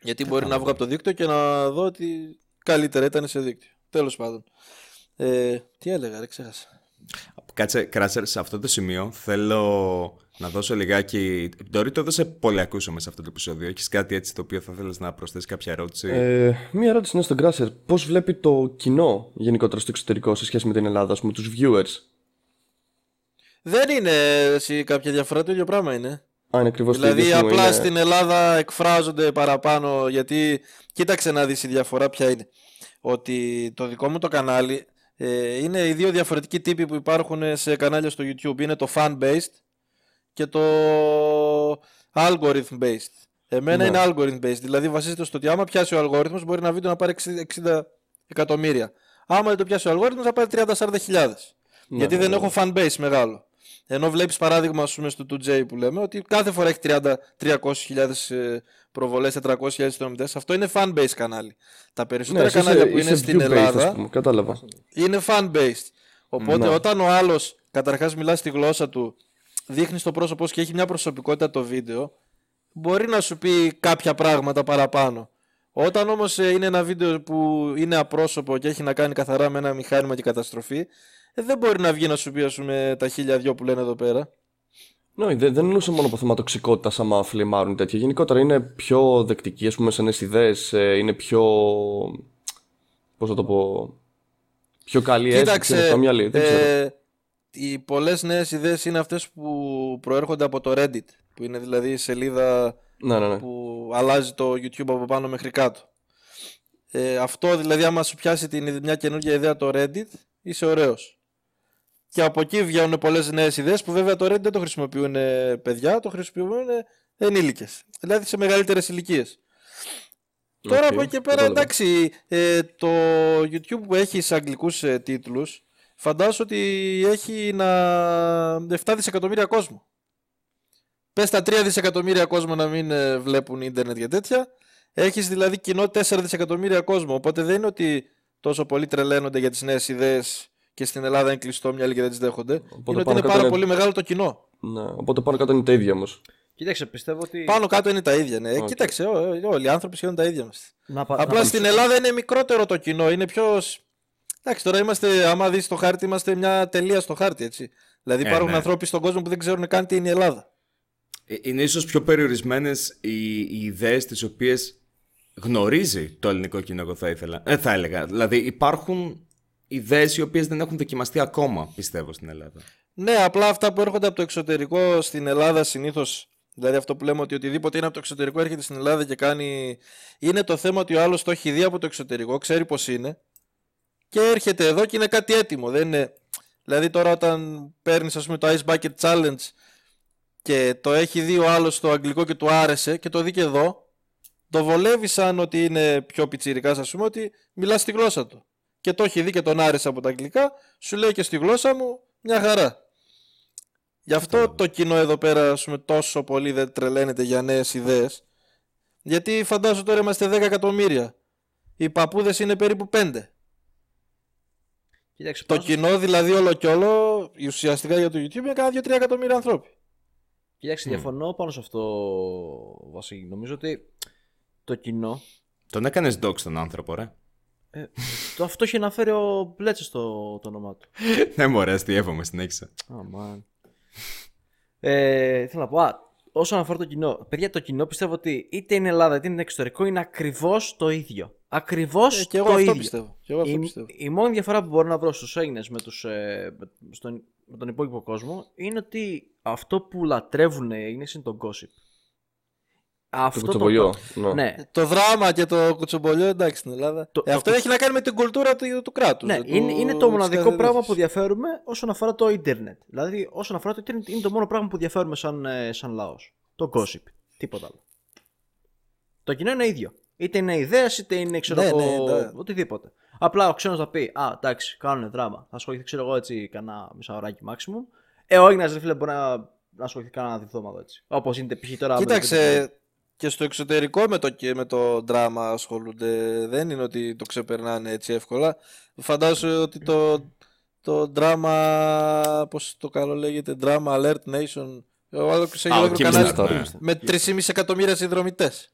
Γιατί μπορεί να βγω από το δίκτυο και να δω ότι καλύτερα ήταν σε δίκτυο. Τέλος πάντων. Ε, τι έλεγα, ρε, ξέχασα. Κάτσε, Κράσερ, σε αυτό το σημείο θέλω να δώσω λιγάκι. Ντόρι, το έδωσε πολύ ακούσαμε σε αυτό το επεισόδιο. Έχεις κάτι έτσι το οποίο θα θέλεις να προσθέσεις κάποια ερώτηση; Ε, μία ερώτηση είναι στον Crasher. Πώς βλέπει το κοινό γενικότερα στο εξωτερικό σε σχέση με την Ελλάδα, ας πούμε, τους viewers; Δεν είναι εσύ, κάποια διαφορά, το ίδιο πράγμα είναι. Α, είναι ακριβώς το Δηλαδή ίδιο. απλά είναι... στην Ελλάδα εκφράζονται παραπάνω γιατί κοίταξε να δεις η διαφορά ποια είναι. Ότι το δικό μου το κανάλι ε, είναι οι δύο διαφορετικοί τύποι που υπάρχουν σε κανάλια στο YouTube. Είναι το fan-based και το algorithm-based. Εμένα Ναι. είναι algorithm-based, δηλαδή βασίζεται στο ότι άμα πιάσει ο αλγόριθμος μπορεί ένα βίντεο να πάρει 60 60 εκατομμύρια. Άμα δεν το πιάσει ο αλγόριθμος θα πάρει 30-40 χιλιάδες. Ναι, γιατί ναι, δεν ναι. έχω fan base μεγάλο. Ενώ βλέπεις παράδειγμα ας πούμε, στο 2J που λέμε ότι κάθε φορά έχει 30, 300.000 ε, προβολές, 400.000 συνδρομητές. Αυτό είναι fan base κανάλι. Τα Ναι, περισσότερα εσύ κανάλια είσαι- που είναι είσαι στην view-based, Ελλάδα ας πούμε, Κατάλαβα. είναι fan based. Οπότε Ναι. όταν ο άλλος καταρχάς μιλάς στη γλώσσα του, δείχνεις το πρόσωπό σου και έχει μια προσωπικότητα το βίντεο, μπορεί να σου πει κάποια πράγματα παραπάνω. Όταν όμως ε, είναι ένα βίντεο που είναι απρόσωπο και έχει να κάνει καθαρά με ένα μηχάνημα και καταστροφή, ε, δεν μπορεί να βγει να σου πει ας πούμε τα χίλια δυο που λένε εδώ πέρα. Ναι, δεν, δεν εννοούσα μόνο από θέμα τοξικότητας άμα φλιμάρουν τέτοια. Γενικότερα είναι πιο δεκτικοί, ας πούμε, σε νέε ιδέε. Είναι πιο. Πώς θα το πω. Πιο καλή αίσθηση. Είναι πιο μυαλί. Δεν ξέρω. ε, οι πολλές νέες ιδέες είναι αυτές που προέρχονται από το Reddit, που είναι δηλαδή η σελίδα Ναι, ναι, ναι. που αλλάζει το YouTube από πάνω μέχρι κάτω. Ε, αυτό δηλαδή άμα σου πιάσει την, μια καινούργια ιδέα το Reddit είσαι ωραίος. Και από εκεί βγαίνουν πολλές νέες ιδέες που βέβαια το Reddit δεν το χρησιμοποιούν ε, παιδιά, το χρησιμοποιούν ε, ενήλικες. Δηλαδή σε μεγαλύτερες ηλικίες. Τώρα Οκ, από εκεί και πέρα κατάλαβα. εντάξει ε, το YouTube που έχει σε αγγλικούς ε, τίτλους φαντάσου ότι έχει να 7 δισεκατομμύρια κόσμο. Πες τα 3 δισεκατομμύρια κόσμο να μην ε, βλέπουν ίντερνετ και τέτοια. Έχεις δηλαδή κοινό 4 δισεκατομμύρια κόσμο. Οπότε δεν είναι ότι τόσο πολύ τρελαίνονται για τις νέες ιδέες και στην Ελλάδα είναι κλειστό μυαλί και δεν τις δέχονται. είναι ότι πάνω είναι κάτω πάρα είναι- πολύ μεγάλο το κοινό. ναι. Οπότε πάνω κάτω είναι τα ίδια όμως. Κοίταξε, πιστεύω ότι. Πάνω κάτω είναι τα ίδια. Ναι. Ε, Οκ. Κοίταξε, ό- ό- όλοι οι άνθρωποι σχεδόν τα ίδια μας. Να, πα- Απλά να- στην Ελλάδα είναι μικρότερο το κοινό. Είναι πιο. σ- Εντάξει, τώρα είμαστε, άμα δεις το χάρτη, είμαστε μια τελεία στο χάρτη, έτσι. Δηλαδή Ε, υπάρχουν ναι. ανθρώποι στον κόσμο που δεν ξέρουν καν τι είναι η Ελλάδα. Ε, Είναι ίσως πιο περιορισμένες οι, οι ιδέες τις οποίες γνωρίζει το ελληνικό κοινό, εγώ θα ήθελα. Ε, θα έλεγα. Δηλαδή υπάρχουν ιδέες οι οποίες δεν έχουν δοκιμαστεί ακόμα, πιστεύω, στην Ελλάδα. Ναι, απλά αυτά που έρχονται από το εξωτερικό στην Ελλάδα συνήθως. Δηλαδή αυτό που λέμε ότι οτιδήποτε είναι από το εξωτερικό έρχεται στην Ελλάδα και κάνει. Είναι το θέμα ότι ο άλλος το έχει δει από το εξωτερικό, ξέρει πώς είναι. Και έρχεται εδώ και είναι κάτι έτοιμο. Δεν είναι... Δηλαδή τώρα όταν παίρνεις ας πούμε το Ice Bucket Challenge και το έχει δει ο άλλος στο αγγλικό και του άρεσε και το δει και εδώ, το βολεύει σαν ότι είναι πιο πιτσιρικάς, ας πούμε, ότι μιλάς στη γλώσσα του. Και το έχει δει και τον άρεσε από τα αγγλικά, σου λέει και στη γλώσσα μου μια χαρά. Γι' αυτό το κοινό εδώ πέρα ας πούμε, τόσο πολύ δεν τρελαίνεται για νέες ιδέες. Γιατί φαντάζομαι τώρα είμαστε 10 εκατομμύρια. Οι παππούδες είναι περίπου 5. Κοίταξε, Το πάνω στο- κοινό δηλαδή όλο κι όλο ουσιαστικά για το YouTube είναι κάνα 2-3 εκατομμύρια ανθρώποι. Κοίταξε, διαφωνώ πάνω σε αυτό, Βασίλη. Νομίζω ότι το κοινό. Τον έκανες dox τον άνθρωπο, ρε. Ε, το αυτό έχει αναφέρει ο Μπλέτσε στο το όνομά του. ναι, μωρέ, αστείευομαι, συνέχισα. Oh, man. ε, θέλω να πω, α, όσον αφορά το κοινό. Παιδιά, το κοινό πιστεύω ότι είτε είναι Ελλάδα είτε είναι εξωτερικό είναι ακριβώς το ίδιο. Ακριβώς Ε, και εγώ το αυτό ίδιο. πιστεύω. Και εγώ αυτό Η, πιστεύω. η μόνη διαφορά που μπορώ να βρω στους Έλληνες με, τους, ε, με, στον, με τον υπόλοιπο κόσμο είναι ότι αυτό που λατρεύουν οι Έλληνες είναι το gossip. Το Αυτό κουτσομπολιό. το, Ναι. ναι, Το δράμα και το κουτσομπολιό εντάξει στην Ελλάδα. Το- Ε, το αυτό κουτσ- έχει να κάνει με την κουλτούρα του, του κράτους. ναι είναι, είναι το μοναδικό πράγμα που διαφέρουμε όσον αφορά το ίντερνετ. Δηλαδή, όσον αφορά το ίντερνετ, είναι το μόνο πράγμα που διαφέρουμε σαν, ε, σαν λαός. Το gossip. Τίποτα άλλο. Το κοινό είναι ίδιο. Είτε είναι ιδέα, είτε είναι ξέρω Ναι, εγώ, ναι, ναι. οτιδήποτε. Απλά ο ξένος θα πει, Α, εντάξει, κάνουν δράμα. Θα ασχοληθεί, ξέρω εγώ έτσι, κανένα μισάωράκι maximum. Ε, ο Έλληνα, ρε φίλε, μπορεί να, να ασχοληθεί κανένα διβδόματο έτσι. Όπως είναι π.χ. τώρα. με το- Κοίταξε, και στο εξωτερικό με το, και με το δράμα ασχολούνται. Δεν είναι ότι το ξεπερνάνε έτσι εύκολα. Φαντάζομαι ότι το, το δράμα, πώς το καλό λέγεται, Drama Alert Nation, ο άλλος έχει Α, ο ολόκληρο Kim κανάλι Star, ναι. με 3,5 εκατομμύρια συνδρομητές.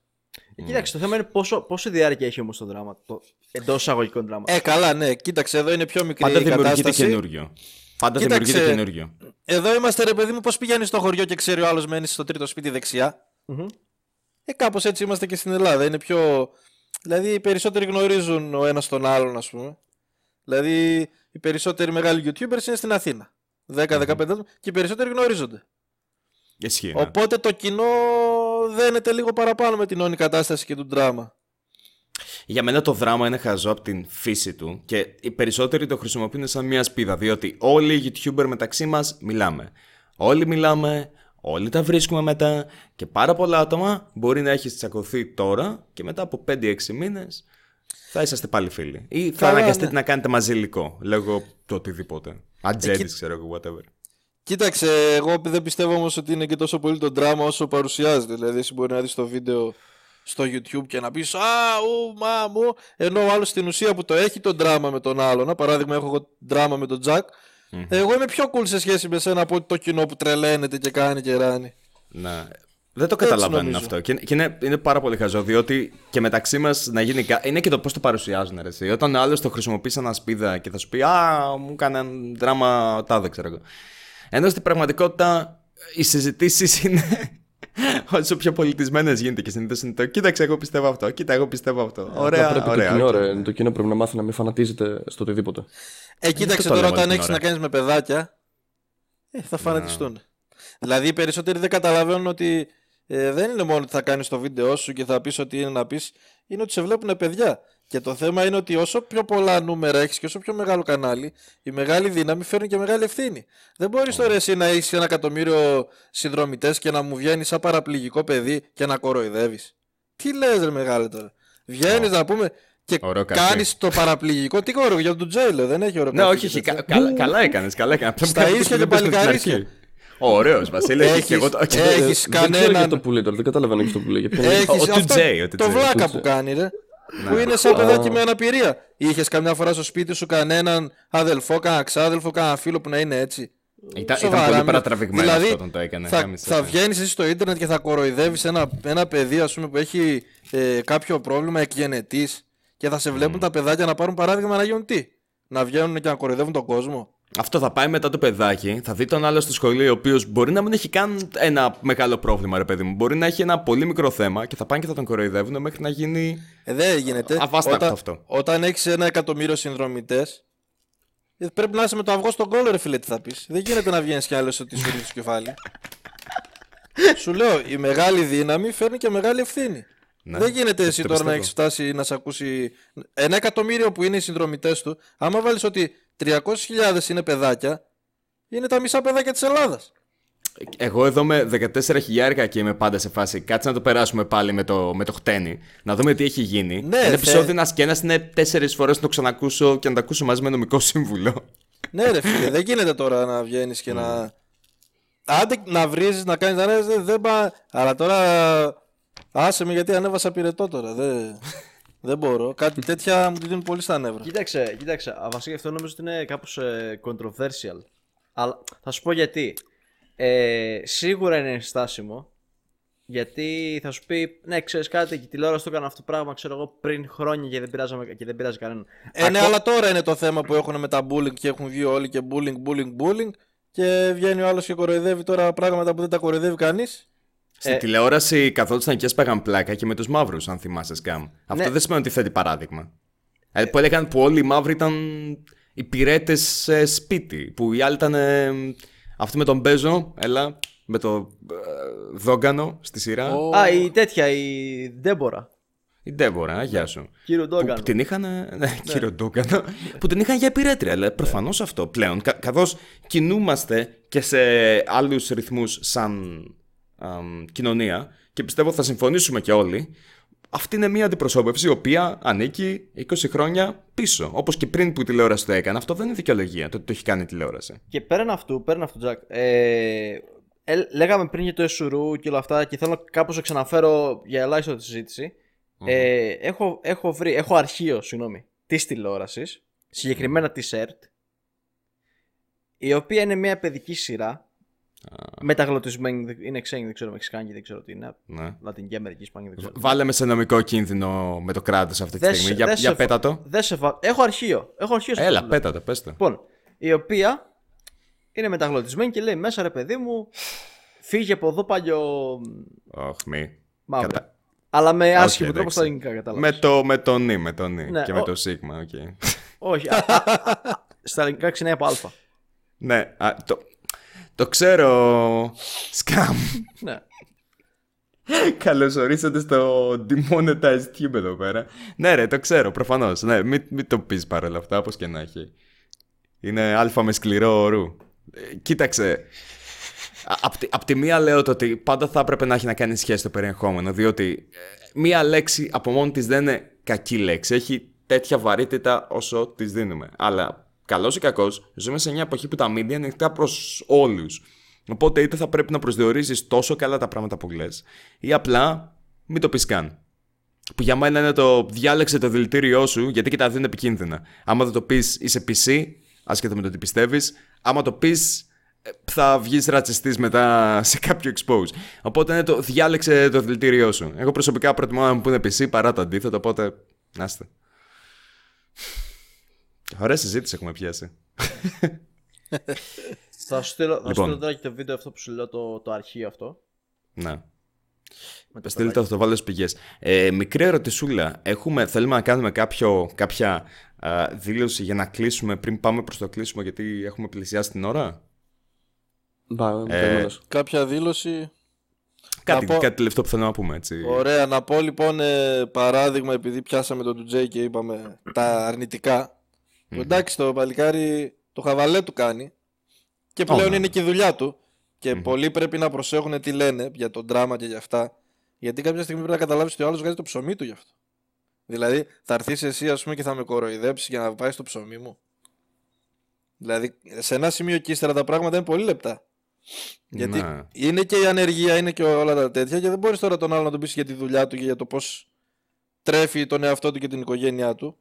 Ε, Κοίταξε, το θέμα είναι πόσο, πόση διάρκεια έχει όμως το δράμα. Το εντός εισαγωγικών δράμα. Ε, καλά, ναι. Κοίταξε, εδώ είναι πιο μικρή Πάντα η δημιουργείται κατάσταση. καινούριο. Πάντα Κοίταξε. δημιουργείται καινούριο. Εδώ είμαστε, ρε παιδί μου, πώς πηγαίνει στο χωριό και ξέρει ο άλλος μένει στο τρίτο σπίτι δεξιά. Μμμ. Ε, κάπως έτσι είμαστε και στην Ελλάδα. Είναι πιο. Δηλαδή, οι περισσότεροι γνωρίζουν ο ένας τον άλλον, ας πούμε. Δηλαδή, οι περισσότεροι μεγάλοι YouTubers είναι στην Αθήνα. 10-15 άτομα και οι περισσότεροι γνωρίζονται. Ισχύει. ναι. Οπότε το κοινό δένεται λίγο παραπάνω με την όνη κατάσταση και του δράμα. Για μένα το δράμα είναι χαζό από την φύση του και οι περισσότεροι το χρησιμοποιούν σαν μια σπίδα. Διότι όλοι οι YouTuber μεταξύ μας μιλάμε. Όλοι μιλάμε, όλοι τα βρίσκουμε μετά και πάρα πολλά άτομα μπορεί να έχεις τσακωθεί τώρα και μετά από 5-6 μήνες θα είσαστε πάλι φίλοι. Ή θα Καλά, αναγκαστείτε ναι. να κάνετε μαζί υλικό. Λέγω το οτιδήποτε. Ατζέντη, Εκεί- ξέρω εγώ, whatever. Κοίταξε, εγώ δεν πιστεύω όμως ότι είναι και τόσο πολύ το δράμα όσο παρουσιάζεται. Δηλαδή, εσύ μπορεί να δεις το βίντεο στο YouTube και να πεις «Α, ου, μα, μου», ενώ ο άλλος στην ουσία που το έχει το δράμα με τον άλλον. Να παράδειγμα, έχω εγώ δράμα με τον Τζακ. Εγώ είμαι πιο cool σε σχέση με σένα από το κοινό που τρελαίνεται και κάνει και ράνει. Ναι. Δεν το Έτσι καταλαβαίνουν νομίζω. αυτό. Και, και είναι, είναι πάρα πολύ χαζό, διότι και μεταξύ μας να γίνει. κα- Είναι και το πώς το παρουσιάζουν, ρε, εσύ. Όταν ο άλλος το χρησιμοποιεί σαν ένα ασπίδα και θα σου πει Α, μου έκανε ένα δράμα τάδε, ξέρω εγώ. Ενώ στην πραγματικότητα οι συζητήσεις είναι. Όσο πιο πολιτισμένες γίνεται και συνήθως είναι το Κοίταξε, εγώ πιστεύω αυτό. Κοίτα, εγώ πιστεύω αυτό. Ωραία, Απλά πρέπει ωραία. το κοινό, οκ. ρε. Το κοινό πρέπει να μάθει να μην φανατίζεται στο οτιδήποτε. Ε, κοίταξε το τώρα λέμε όταν την έχεις ώρα. να κάνεις με παιδάκια, ε, θα φανατιστούν. Δηλαδή οι περισσότεροι δεν καταλαβαίνουν ότι ε, δεν είναι μόνο ότι θα κάνεις το βίντεο σου και θα πεις ότι είναι να πεις, είναι ότι σε βλέπουν παιδιά. Και το θέμα είναι ότι όσο πιο πολλά νούμερα έχεις και όσο πιο μεγάλο κανάλι, η μεγάλη δύναμη φέρνει και μεγάλη ευθύνη. Δεν μπορείς τώρα εσύ να έχεις ένα εκατομμύριο συνδρομητές και να μου βγαίνεις σαν παραπληγικό παιδί και να κοροϊδεύεις. Τι λες ρε μεγάλε τώρα. Βγαίνεις να πούμε και Ωραίο καφέ. κάνεις το παραπληγικό. Τι κορο για τον Τζέιλο, δεν έχει ωραίο Ναι, καφέ όχι, όχι. και τέτοια. κα- καλά, καλά έκανες. Καλά έκανες. Απλά Στα μου κάνει ίσια το και που δεν πες στην παλικαρίσια. αρχή. Ωραίος, Βασίλη. Έχεις- και εγώ το- και- έχεις Ε, Δεν ξέρω κανέναν- για το που λέει τώρα, δεν καταλαβαίνω για το που λέει. Για ποιον- Έχεις Ο- ο αυτό 2J, ο το 2J. βλάκα 2J. που κάνει ρε. Που είναι σαν παιδάκι με αναπηρία. Είχες καμιά φορά στο σπίτι σου κανέναν αδελφό, κανένα ξάδελφο, κανένα φίλο που να είναι έτσι. Ήταν, Σοβαρά, ήταν πολύ μην- παρατραβηγμένος δηλαδή, αυτό όταν το έκανε. Θα, Γάμισε θα το. βγαίνεις εσύ στο ίντερνετ και θα κοροϊδεύεις ένα, ένα παιδί ας πούμε, που έχει ε, κάποιο πρόβλημα εκγενετής και θα σε βλέπουν τα παιδάκια να πάρουν παράδειγμα να γίνουν τι; Να βγαίνουν και να κοροϊδεύουν τον κόσμο. Αυτό θα πάει μετά το παιδάκι, θα δει τον άλλο στο σχολείο, ο οποίος μπορεί να μην έχει καν ένα μεγάλο πρόβλημα, ρε παιδί μου. Μπορεί να έχει ένα πολύ μικρό θέμα και θα πάνε και θα τον κοροϊδεύουν μέχρι να γίνει. Ε, δεν γίνεται. Αβάστακτο όταν, αυτό. Όταν έχεις ένα εκατομμύριο συνδρομητές, πρέπει να είσαι με το αυγό στον κόλλο, ρε φίλε, τι θα πεις. Δεν γίνεται να βγαίνεις κι άλλος ότι σου ρίχνει στο κεφάλι. σου λέω, η μεγάλη δύναμη φέρνει και μεγάλη ευθύνη. Ναι, δεν γίνεται το εσύ τώρα να πιστεύω. έχεις φτάσει να σε ακούσει. Ένα εκατομμύριο που είναι οι συνδρομητές του, άμα βάλεις ότι 300.000 είναι παιδάκια, είναι τα μισά παιδάκια της Ελλάδας. Εγώ εδώ με 14 χιλιάρικα και είμαι πάντα σε φάση. Κάτσε να το περάσουμε πάλι με το, με το χτένι. Να δούμε τι έχει γίνει. Ναι, Ένα θε- επεισόδιο ένα και ένα είναι τέσσερις φορές να το ξανακούσω και να το ακούσω μαζί με νομικό σύμβουλο. ναι, ρε φίλε, δεν γίνεται τώρα να βγαίνεις και να. Άντε να βρίζεις, να κάνεις. Δεν, δεν, δεν πά... Αλλά τώρα. Άσε με γιατί ανέβασα πυρετό τώρα. Δεν, δεν μπορώ. Κάτι τέτοια μου δίνουν πολύ στα νεύρα. Κοίταξε, κοίταξε. α, Βασικά αυτό νομίζω ότι είναι κάπως ε, controversial. Αλλά θα σου πω γιατί. Ε, σίγουρα είναι ενστάσιμο. Γιατί θα σου πει, ναι, ξέρεις κάτι, και η τηλεόραση το έκανε αυτό το πράγμα, ξέρω εγώ, πριν χρόνια και δεν, πειράζαμε, και δεν πειράζει κανέναν. Ε, ναι, αλλά τώρα είναι το θέμα που έχουν με τα bullying και έχουν βγει όλοι και bullying, bullying, bullying. Και βγαίνει ο άλλος και κοροϊδεύει τώρα πράγματα που δεν τα κοροϊδεύει κανείς. Στη τηλεόραση καθόντουσαν και έσπαγαν πλάκα και με τους μαύρους, αν θυμάσαι σκάμ. Αυτό δεν σημαίνει ότι θέτει παράδειγμα. Ε, που έλεγαν που όλοι οι μαύροι ήταν υπηρέτες σε σπίτι. Που οι άλλοι ήταν. ε, αυτοί με τον Μπέζο, έλα, με το ε, Ντόγκανο στη σειρά. Α, η τέτοια, η Ντέμπορα. Η Ντέμπορα, α, γεια σου. Κύριο Που, Ντόγκαν. που την είχαν. Ναι, κύριο Ντόγκανο. που την είχαν για υπηρέτρια. Αλλά προφανώς αυτό πλέον. Κα, Καθώς κινούμαστε και σε άλλους ρυθμούς σαν αμ, κοινωνία και πιστεύω θα συμφωνήσουμε και όλοι. Αυτή είναι μια αντιπροσώπευση η οποία ανήκει 20 χρόνια πίσω. Όπως και πριν που η τηλεόραση το έκανε. Αυτό δεν είναι δικαιολογία το ότι το έχει κάνει η τηλεόραση. Και πέραν αυτού, πέραν αυτού, Τζακ, ε, ε, λέγαμε πριν για το Εσουρού και όλα αυτά και θέλω κάπως να ξαναφέρω για ελάχιστο τη συζήτηση. Ε, έχω, έχω, βρει, έχω αρχείο, συγγνώμη, της τηλεόρασης, συγκεκριμένα της ΕΡΤ, η οποία είναι μια παιδική σειρά, μεταγλωτισμένη, δεν- είναι ξένη, δεν ξέρω μεξικάνικη, δεν ξέρω τι είναι, Ναι. λατινική, αμερική, ισπανική, δεν ξέρω. Βάλε με σε νομικό κίνδυνο με το κράτος αυτή τη Δεν στιγμή. σε- Για, δεν για σε- πέτα το. Δεν σε φα... Έχω αρχείο, έχω αρχείο σε αυτό Έλα, που λέω. πέτα το, πες το. Λοιπόν, η οποία είναι μεταγλωτισμένη και λέει μέσα ρε παιδί μου, φύγε από εδώ παλιό Όχι, μη. μαύρο. Κατα- Αλλά με Όχι, άσχημο τρόπο εντάξει. στα ελληνικά, κατάλαβες. Με το, με το νι, με το νι. Ναι, και με ο- το σίγμα, οκ. Όχι, α, α, α, στα ελληνικά ξεκινάει από α. ναι, α, το, το ξέρω. Σκάμ. Ναι. Καλώς ορίσατε στο Demonetized Tube εδώ πέρα. Ναι, ρε, το ξέρω, προφανώς. Ναι, μην, μην το πεις παρόλα αυτά, όπως και να έχει. Είναι αλφα με σκληρό ορού. Ε, κοίταξε. Α- Απ' τη, απ' τη μία λέω το ότι πάντα θα έπρεπε να έχει να κάνει σχέση το περιεχόμενο, διότι ε, μία λέξη από μόνη της δεν είναι κακή λέξη. Έχει τέτοια βαρύτητα όσο της δίνουμε. Αλλά καλός ή κακός, ζούμε σε μια εποχή που τα media είναι ανοιχτά προς όλους. Οπότε είτε θα πρέπει να προσδιορίζεις τόσο καλά τα πράγματα που λες, ή απλά μην το πεις καν. Που για μένα είναι το διάλεξε το δηλητήριό σου, γιατί και τα δύο είναι επικίνδυνα. Άμα δεν το πεις, είσαι PC, άσχετα με το τι πιστεύεις. Άμα το πεις, θα βγεις ρατσιστής μετά σε κάποιο expose. Οπότε είναι το διάλεξε το δηλητήριό σου. Εγώ προσωπικά προτιμώ να μου πούνε PC παρά το αντίθετο, οπότε να είστε. Ωραία συζήτηση έχουμε πιάσει. Θα σου στείλω, θα σου Λοιπόν. στείλω τώρα και το βίντεο αυτό που σου λέω, το, το αρχείο αυτό. Ναι. Με το Στείλτε το, θα το βάλω στις πηγές. Ε, μικρή ερωτησούλα. Έχουμε, θέλουμε να κάνουμε κάποιο, κάποια α, δήλωση για να κλείσουμε πριν πάμε προς το κλείσιμο γιατί έχουμε πλησιάσει την ώρα; Μπα, Ε, περιμένω. Κάποια δήλωση. Κάτι, πω- κάτι τελευταίο που θέλω να πούμε έτσι. Ωραία, να πω λοιπόν ε, παράδειγμα επειδή πιάσαμε τον Τζέι και είπαμε τα αρνητικά. Εντάξει, το παλικάρι το χαβαλέ του κάνει και πλέον ναι. είναι και η δουλειά του. Και πολλοί πρέπει να προσέχουν τι λένε για τον δράμα και για αυτά. Γιατί κάποια στιγμή πρέπει να καταλάβεις ότι ο άλλος βγάζει το ψωμί του γι' αυτό. Δηλαδή, θα έρθεις εσύ, ας πούμε, και θα με κοροϊδέψεις για να πάει στο ψωμί μου. Δηλαδή, σε ένα σημείο και ύστερα τα πράγματα είναι πολύ λεπτά. Γιατί Ναι. είναι και η ανεργία, είναι και όλα τα τέτοια και δεν μπορείς τώρα τον άλλο να τον πεις για τη δουλειά του και για το πώς τρέφει τον εαυτό του και την οικογένειά του.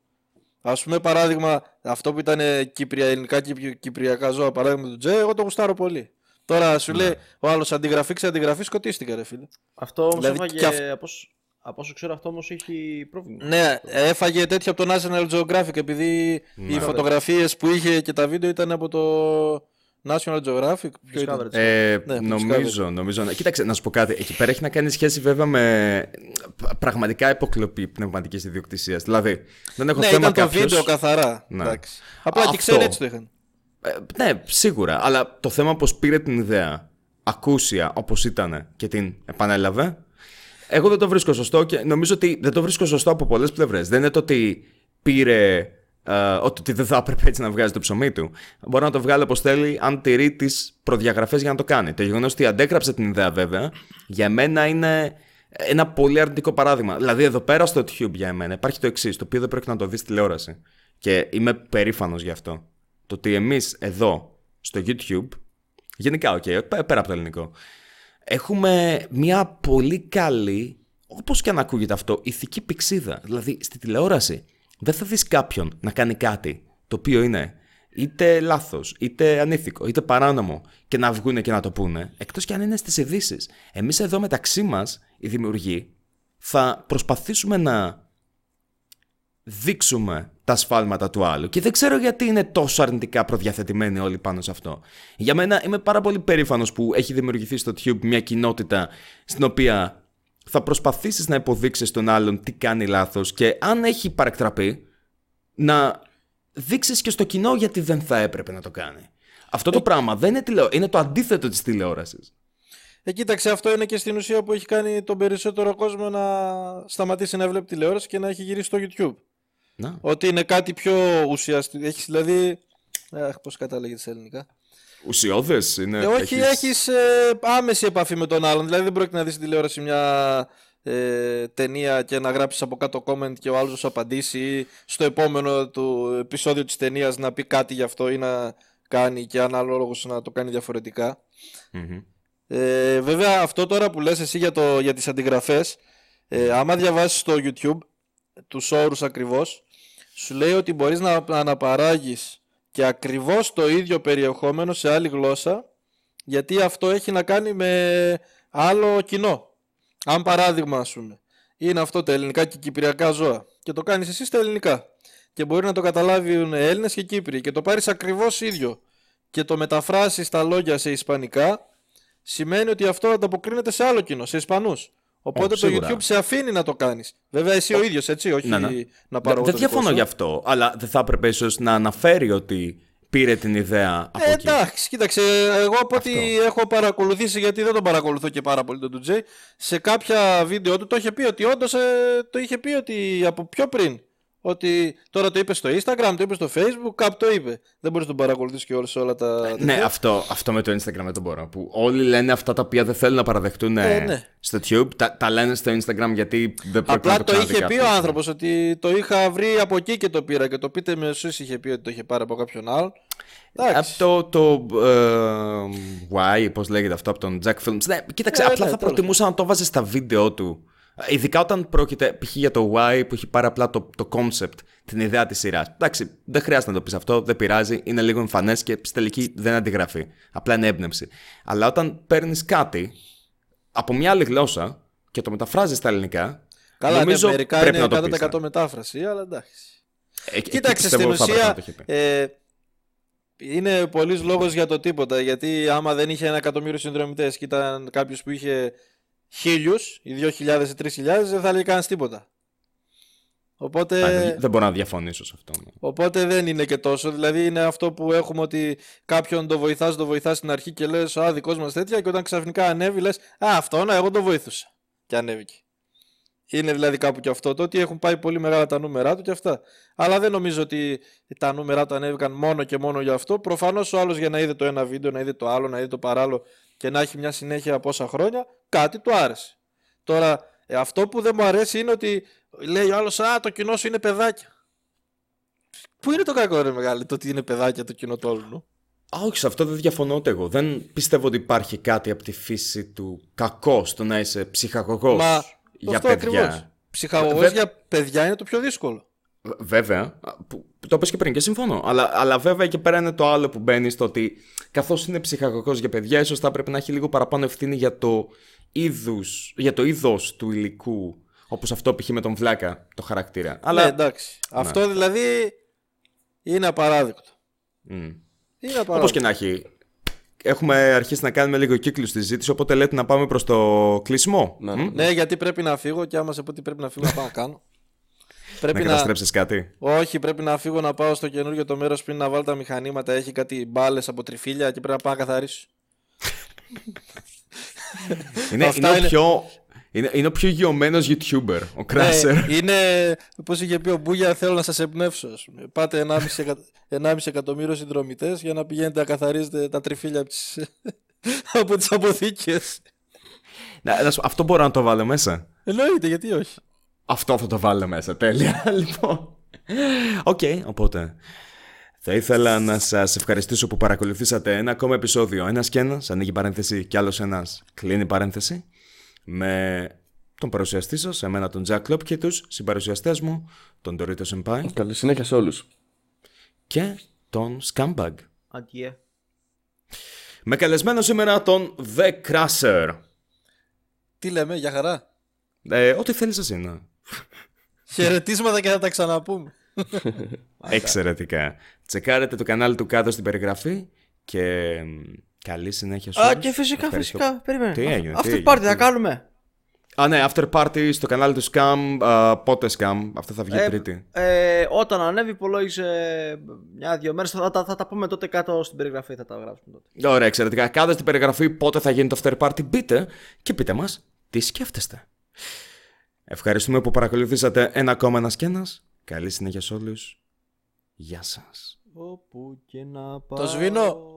Ας πούμε, παράδειγμα, αυτό που ήταν ε, κυπρια, ελληνικά και κυπριακά ζώα, παράδειγμα του Τζέ, εγώ το γουστάρω πολύ. Τώρα σου λέει ο άλλος αντιγραφή ξεαντιγραφή, σκοτίστηκα, ρε φίλε. Αυτό όμως Δηλαδή, έφαγε. και αυ- Από, όσο- από όσο ξέρω, αυτό όμως έχει πρόβλημα. Ναι, έφαγε τέτοιο από το National Geographic επειδή οι φωτογραφίες που είχε και τα βίντεο ήταν από το National Geographic. Ποιο ήταν; Discovery. Ε, Ναι, νομίζω, νομίζω. ναι. Κοίταξε, να σου πω κάτι. Εκεί πέρα έχει να κάνει σχέση βέβαια με πραγματικά υποκλοπή πνευματικής ιδιοκτησίας. Δηλαδή, δεν έχω Ναι, θέμα ήταν το κάποιος- βίντεο καθαρά. Ναι. Εντάξει. Απλά και Αυτό. ξέρει έτσι το είχαν. Ε, ναι, σίγουρα. Αλλά το θέμα πως πήρε την ιδέα ακούσια όπως ήταν και την επανέλαβε, εγώ δεν το βρίσκω σωστό και νομίζω ότι δεν το βρίσκω σωστό από πολλές πλευρές. Δεν είναι το ότι πήρε ε, ότι δεν θα έπρεπε έτσι να βγάζει το ψωμί του. Μπορεί να το βγάλει όπως θέλει αν τηρεί τις προδιαγραφές για να το κάνει. Το γεγονός ότι αντέγραψε την ιδέα βέβαια, για μένα είναι ένα πολύ αρνητικό παράδειγμα. Δηλαδή εδώ πέρα στο YouTube για μένα υπάρχει το εξής, το οποίο δεν πρέπει να το δεις στη τηλεόραση. Και είμαι περήφανος γι' αυτό. Το ότι εμείς εδώ στο YouTube, γενικά, οκ, πέ- πέρα από το ελληνικό, έχουμε μια πολύ καλή, όπως και αν ακούγεται αυτό, ηθική πυξίδα. Δηλαδή, στη τηλεόραση δεν θα δεις κάποιον να κάνει κάτι το οποίο είναι είτε λάθος, είτε ανήθικο, είτε παράνομο και να βγουν και να το πούνε, εκτός και αν είναι στις ειδήσεις. Εμείς εδώ μεταξύ μας, οι δημιουργοί, θα προσπαθήσουμε να δείξουμε τα σφάλματα του άλλου. Και δεν ξέρω γιατί είναι τόσο αρνητικά προδιαθετημένοι όλοι πάνω σε αυτό. Για μένα είμαι πάρα πολύ περήφανος που έχει δημιουργηθεί στο Tube μια κοινότητα στην οποία θα προσπαθήσεις να υποδείξεις τον άλλον τι κάνει λάθος και αν έχει παρεκτραπεί να δείξεις και στο κοινό γιατί δεν θα έπρεπε να το κάνει. Αυτό το Ε, πράγμα δεν είναι τηλεόραση, είναι το αντίθετο της τηλεόρασης. Ε, κοίταξε, αυτό είναι και στην ουσία που έχει κάνει τον περισσότερο κόσμο να σταματήσει να βλέπει τηλεόραση και να έχει γυρίσει στο YouTube. Να. Ότι είναι κάτι πιο ουσιαστικό. Έχεις δηλαδή. Αχ, πώς κατάλεγε σε ελληνικά. Ουσιώδες είναι. Ε, όχι, έχεις- έχεις άμεση επαφή με τον άλλον. Δηλαδή δεν πρόκειται να δεις στην τηλεόραση μια ε, ταινία και να γράψεις από κάτω comment και ο άλλος να σου απαντήσει ή στο επόμενο του επεισόδιο της ταινίας να πει κάτι γι' αυτό ή να κάνει και ανάλογο να το κάνει διαφορετικά. Μμμ. Ε, βέβαια αυτό τώρα που λες εσύ για, το, για τις αντιγραφές ε, άμα διαβάσεις στο YouTube τους όρους ακριβώς σου λέει ότι μπορείς να αναπαράγεις και ακριβώς το ίδιο περιεχόμενο σε άλλη γλώσσα γιατί αυτό έχει να κάνει με άλλο κοινό αν παράδειγμα ας πούμε είναι αυτό τα ελληνικά και κυπριακά ζώα και το κάνεις εσύ στα ελληνικά και μπορεί να το καταλάβουν Έλληνες και Κύπροι και το πάρεις ακριβώς ίδιο και το μεταφράσεις τα λόγια σε ισπανικά σημαίνει ότι αυτό ανταποκρίνεται σε άλλο κοινό, σε Ισπανούς. Οπότε Ω, το σίγουρα. YouTube σε αφήνει να το κάνεις. Βέβαια, εσύ ο ίδιος, έτσι, όχι Ναι, ναι. να πάρω Δεν εγώ δεν το δικό διαφωνώ σου. γι' αυτό, αλλά δεν θα έπρεπε ίσως να αναφέρει ότι πήρε την ιδέα από Ε, εκεί. εντάξει, κοίταξε, εγώ από ό,τι έχω παρακολουθήσει, γιατί δεν τον παρακολουθώ και πάρα πολύ τον Τζέι, σε κάποια βίντεο του το είχε πει ότι όντως το είχε πει ότι από πιο πριν. Ότι τώρα το είπε στο Instagram, το είπε στο Facebook, κάπου το είπε. Δεν μπορείς να τον παρακολουθήσει και όλες, όλα τα. Ναι, τέτοια. αυτό, αυτό με το Instagram δεν το μπορώ. Που όλοι λένε αυτά τα οποία δεν θέλουν να παραδεχτούν Ε, ε, ναι. στο YouTube, τα, τα λένε στο Instagram γιατί δεν πρέπει Απλά να το, το, ξαναδεί είχε πει ο κάποιος. άνθρωπος ότι το είχα βρει από εκεί και το πήρα και το πείτε με εσείς είχε πει ότι το είχε πάρει από κάποιον άλλον. Εντάξει. Από το, το ε, Y, πώς λέγεται αυτό, από τον Jack Films. Ναι, κοίταξε, Ε, απλά ναι, θα τέλος. προτιμούσα να το βάζεις στα βίντεο του. Ειδικά όταν πρόκειται π.χ. για το Y που έχει πάρει απλά το, το concept, την ιδέα της σειράς. Εντάξει, δεν χρειάζεται να το πεις αυτό, δεν πειράζει, είναι λίγο εμφανές και στη τελική δεν αντιγραφεί. Απλά είναι έμπνευση. Αλλά όταν παίρνεις κάτι από μια άλλη γλώσσα και το μεταφράζεις στα ελληνικά. Καλά, νομίζω ναι, μερικά πρέπει είναι να το πεις, 100% ε. μετάφραση, αλλά εντάξει. Ε, εκεί Κοίταξε, πιστεύω στην θα έπρεπε να ουσία το είχε πει. ε, είναι πολλής λόγος για το τίποτα. Γιατί άμα δεν είχε ένα εκατομμύριο συνδρομητές και ήταν κάποιος που είχε χίλιους, ή 2.000 ή 3.000, δεν θα έλεγε κανένας τίποτα. Οπότε, Α, δεν- Δεν μπορώ να διαφωνήσω σε αυτό. ναι. οπότε δεν είναι και τόσο. Δηλαδή είναι αυτό που έχουμε ότι κάποιον το βοηθάς, το βοηθάς στην αρχή και λες: Α, δικός μας τέτοια. Και όταν ξαφνικά ανέβει, λες: Α, αυτό να, εγώ το βοήθησα. Και ανέβηκε. Είναι δηλαδή κάπου και αυτό το ότι έχουν πάει πολύ μεγάλα τα νούμερά του και αυτά. Αλλά δεν νομίζω ότι τα νούμερά του ανέβηκαν μόνο και μόνο για αυτό. Προφανώς ο άλλος για να είδε το ένα βίντεο, να είδε το άλλο, να είδε το παράλληλο και να έχει μια συνέχεια πόσα χρόνια, κάτι του άρεσε. Τώρα, ε, αυτό που δεν μου αρέσει είναι ότι λέει ο άλλος: Α, το κοινό σου είναι παιδάκια. Πού είναι το κακό, ρε μεγάλη, το ότι είναι παιδάκια το κοινό του όλου. Α, όχι, σε αυτό δεν διαφωνώ ούτε εγώ. Δεν πιστεύω ότι υπάρχει κάτι από τη φύση του κακό στο να είσαι ψυχαγωγός Μα για αυτό παιδιά. ακριβώς. Ψυχαγωγός Βε- για παιδιά είναι το πιο δύσκολο. Β- Βέβαια, που, που το είπες και πριν και συμφωνώ. Αλλά, αλλά βέβαια εκεί πέρα είναι το άλλο που μπαίνει στο ότι καθώς είναι ψυχαγωγός για παιδιά, ίσως θα πρέπει να έχει λίγο παραπάνω ευθύνη για το είδους, για το είδος του υλικού. Όπως αυτό π.χ. με τον Βλάκα, το χαρακτήρα. Αλλά. Ναι, εντάξει. Αυτό δηλαδή είναι απαράδεκτο. μ. Είναι Όπως απαράδεκτο. και να έχει. Έχουμε αρχίσει να κάνουμε λίγο κύκλους στη ζήτηση, οπότε λέτε να πάμε προς το κλεισμό. Ναι, Μ; Ναι, γιατί πρέπει να φύγω και άμα σε πω ότι πρέπει να φύγω να πάω να κάνω. Πρέπει Να καταστρέψεις κάτι. Όχι, πρέπει να φύγω να πάω στο καινούργιο το μέρος πριν να βάλω τα μηχανήματα. Έχει κάτι μπάλες από τριφύλια και πρέπει να πάω να καθαρίσω. Είναι, Αυτά είναι, ο είναι- πιο, είναι, είναι ο πιο γειωμένο YouTuber, ο Κράσερ. Ναι, είναι, πώς είχε πει ο Μπούγια, θέλω να σας εμπνεύσω. ας πούμε. Πάτε 1,5, εκα... 1,5 εκατομμύριο συνδρομητές για να πηγαίνετε να καθαρίζετε τα τριφύλια από τις, από τις αποθήκες. Να, να σου- αυτό μπορώ να το βάλω μέσα. Εννοείται, γιατί όχι. Αυτό θα το βάλω μέσα. Τέλεια. λοιπόν. Οκ, οπότε. Θα ήθελα να σας ευχαριστήσω που παρακολουθήσατε ένα ακόμα επεισόδιο. Ένας και ένας, ανοίγει παρένθεση, κι άλλος ένας κλείνει παρένθεση. Με τον παρουσιαστή σας, εμένα τον Jack Klopp και τους συμπαρουσιαστές μου, τον Dorito Senpai. Καλή συνέχεια σε όλους. Και τον Scumbag. Αντιέ. Με καλεσμένο σήμερα τον The Crusher. Τι λέμε, για χαρά; Ε, ό,τι θέλεις εσύ να. Χαιρετίσματα και θα τα ξαναπούμε. Εξαιρετικά. Τσεκάρετε το κανάλι του κάτω στην περιγραφή και μ, καλή συνέχεια σου. Α, και φυσικά, φυσικά. Περίμενε. Τι έγινε, τι Αυτό έγινε, πάρτι τι θα έγινε. κάνουμε. Α, ναι, after party στο κανάλι του Scam. α, πότε Scam, αυτό θα βγει Ε, Τρίτη. ε, όταν ανέβει, υπολόγιζε μια-δύο μέρες. Θα, θα, θα τα πούμε τότε κάτω στην περιγραφή. Θα τα γράψουμε τότε. Ωραία, εξαιρετικά. Κάντε στην περιγραφή πότε θα γίνει το after party. Μπείτε και πείτε μας τι σκέφτεστε. Ευχαριστούμε που παρακολουθήσατε ένα ακόμα ένα και ένας. Καλή συνέχεια σε όλους. Γεια σας. Όπου και να Το σβήνω.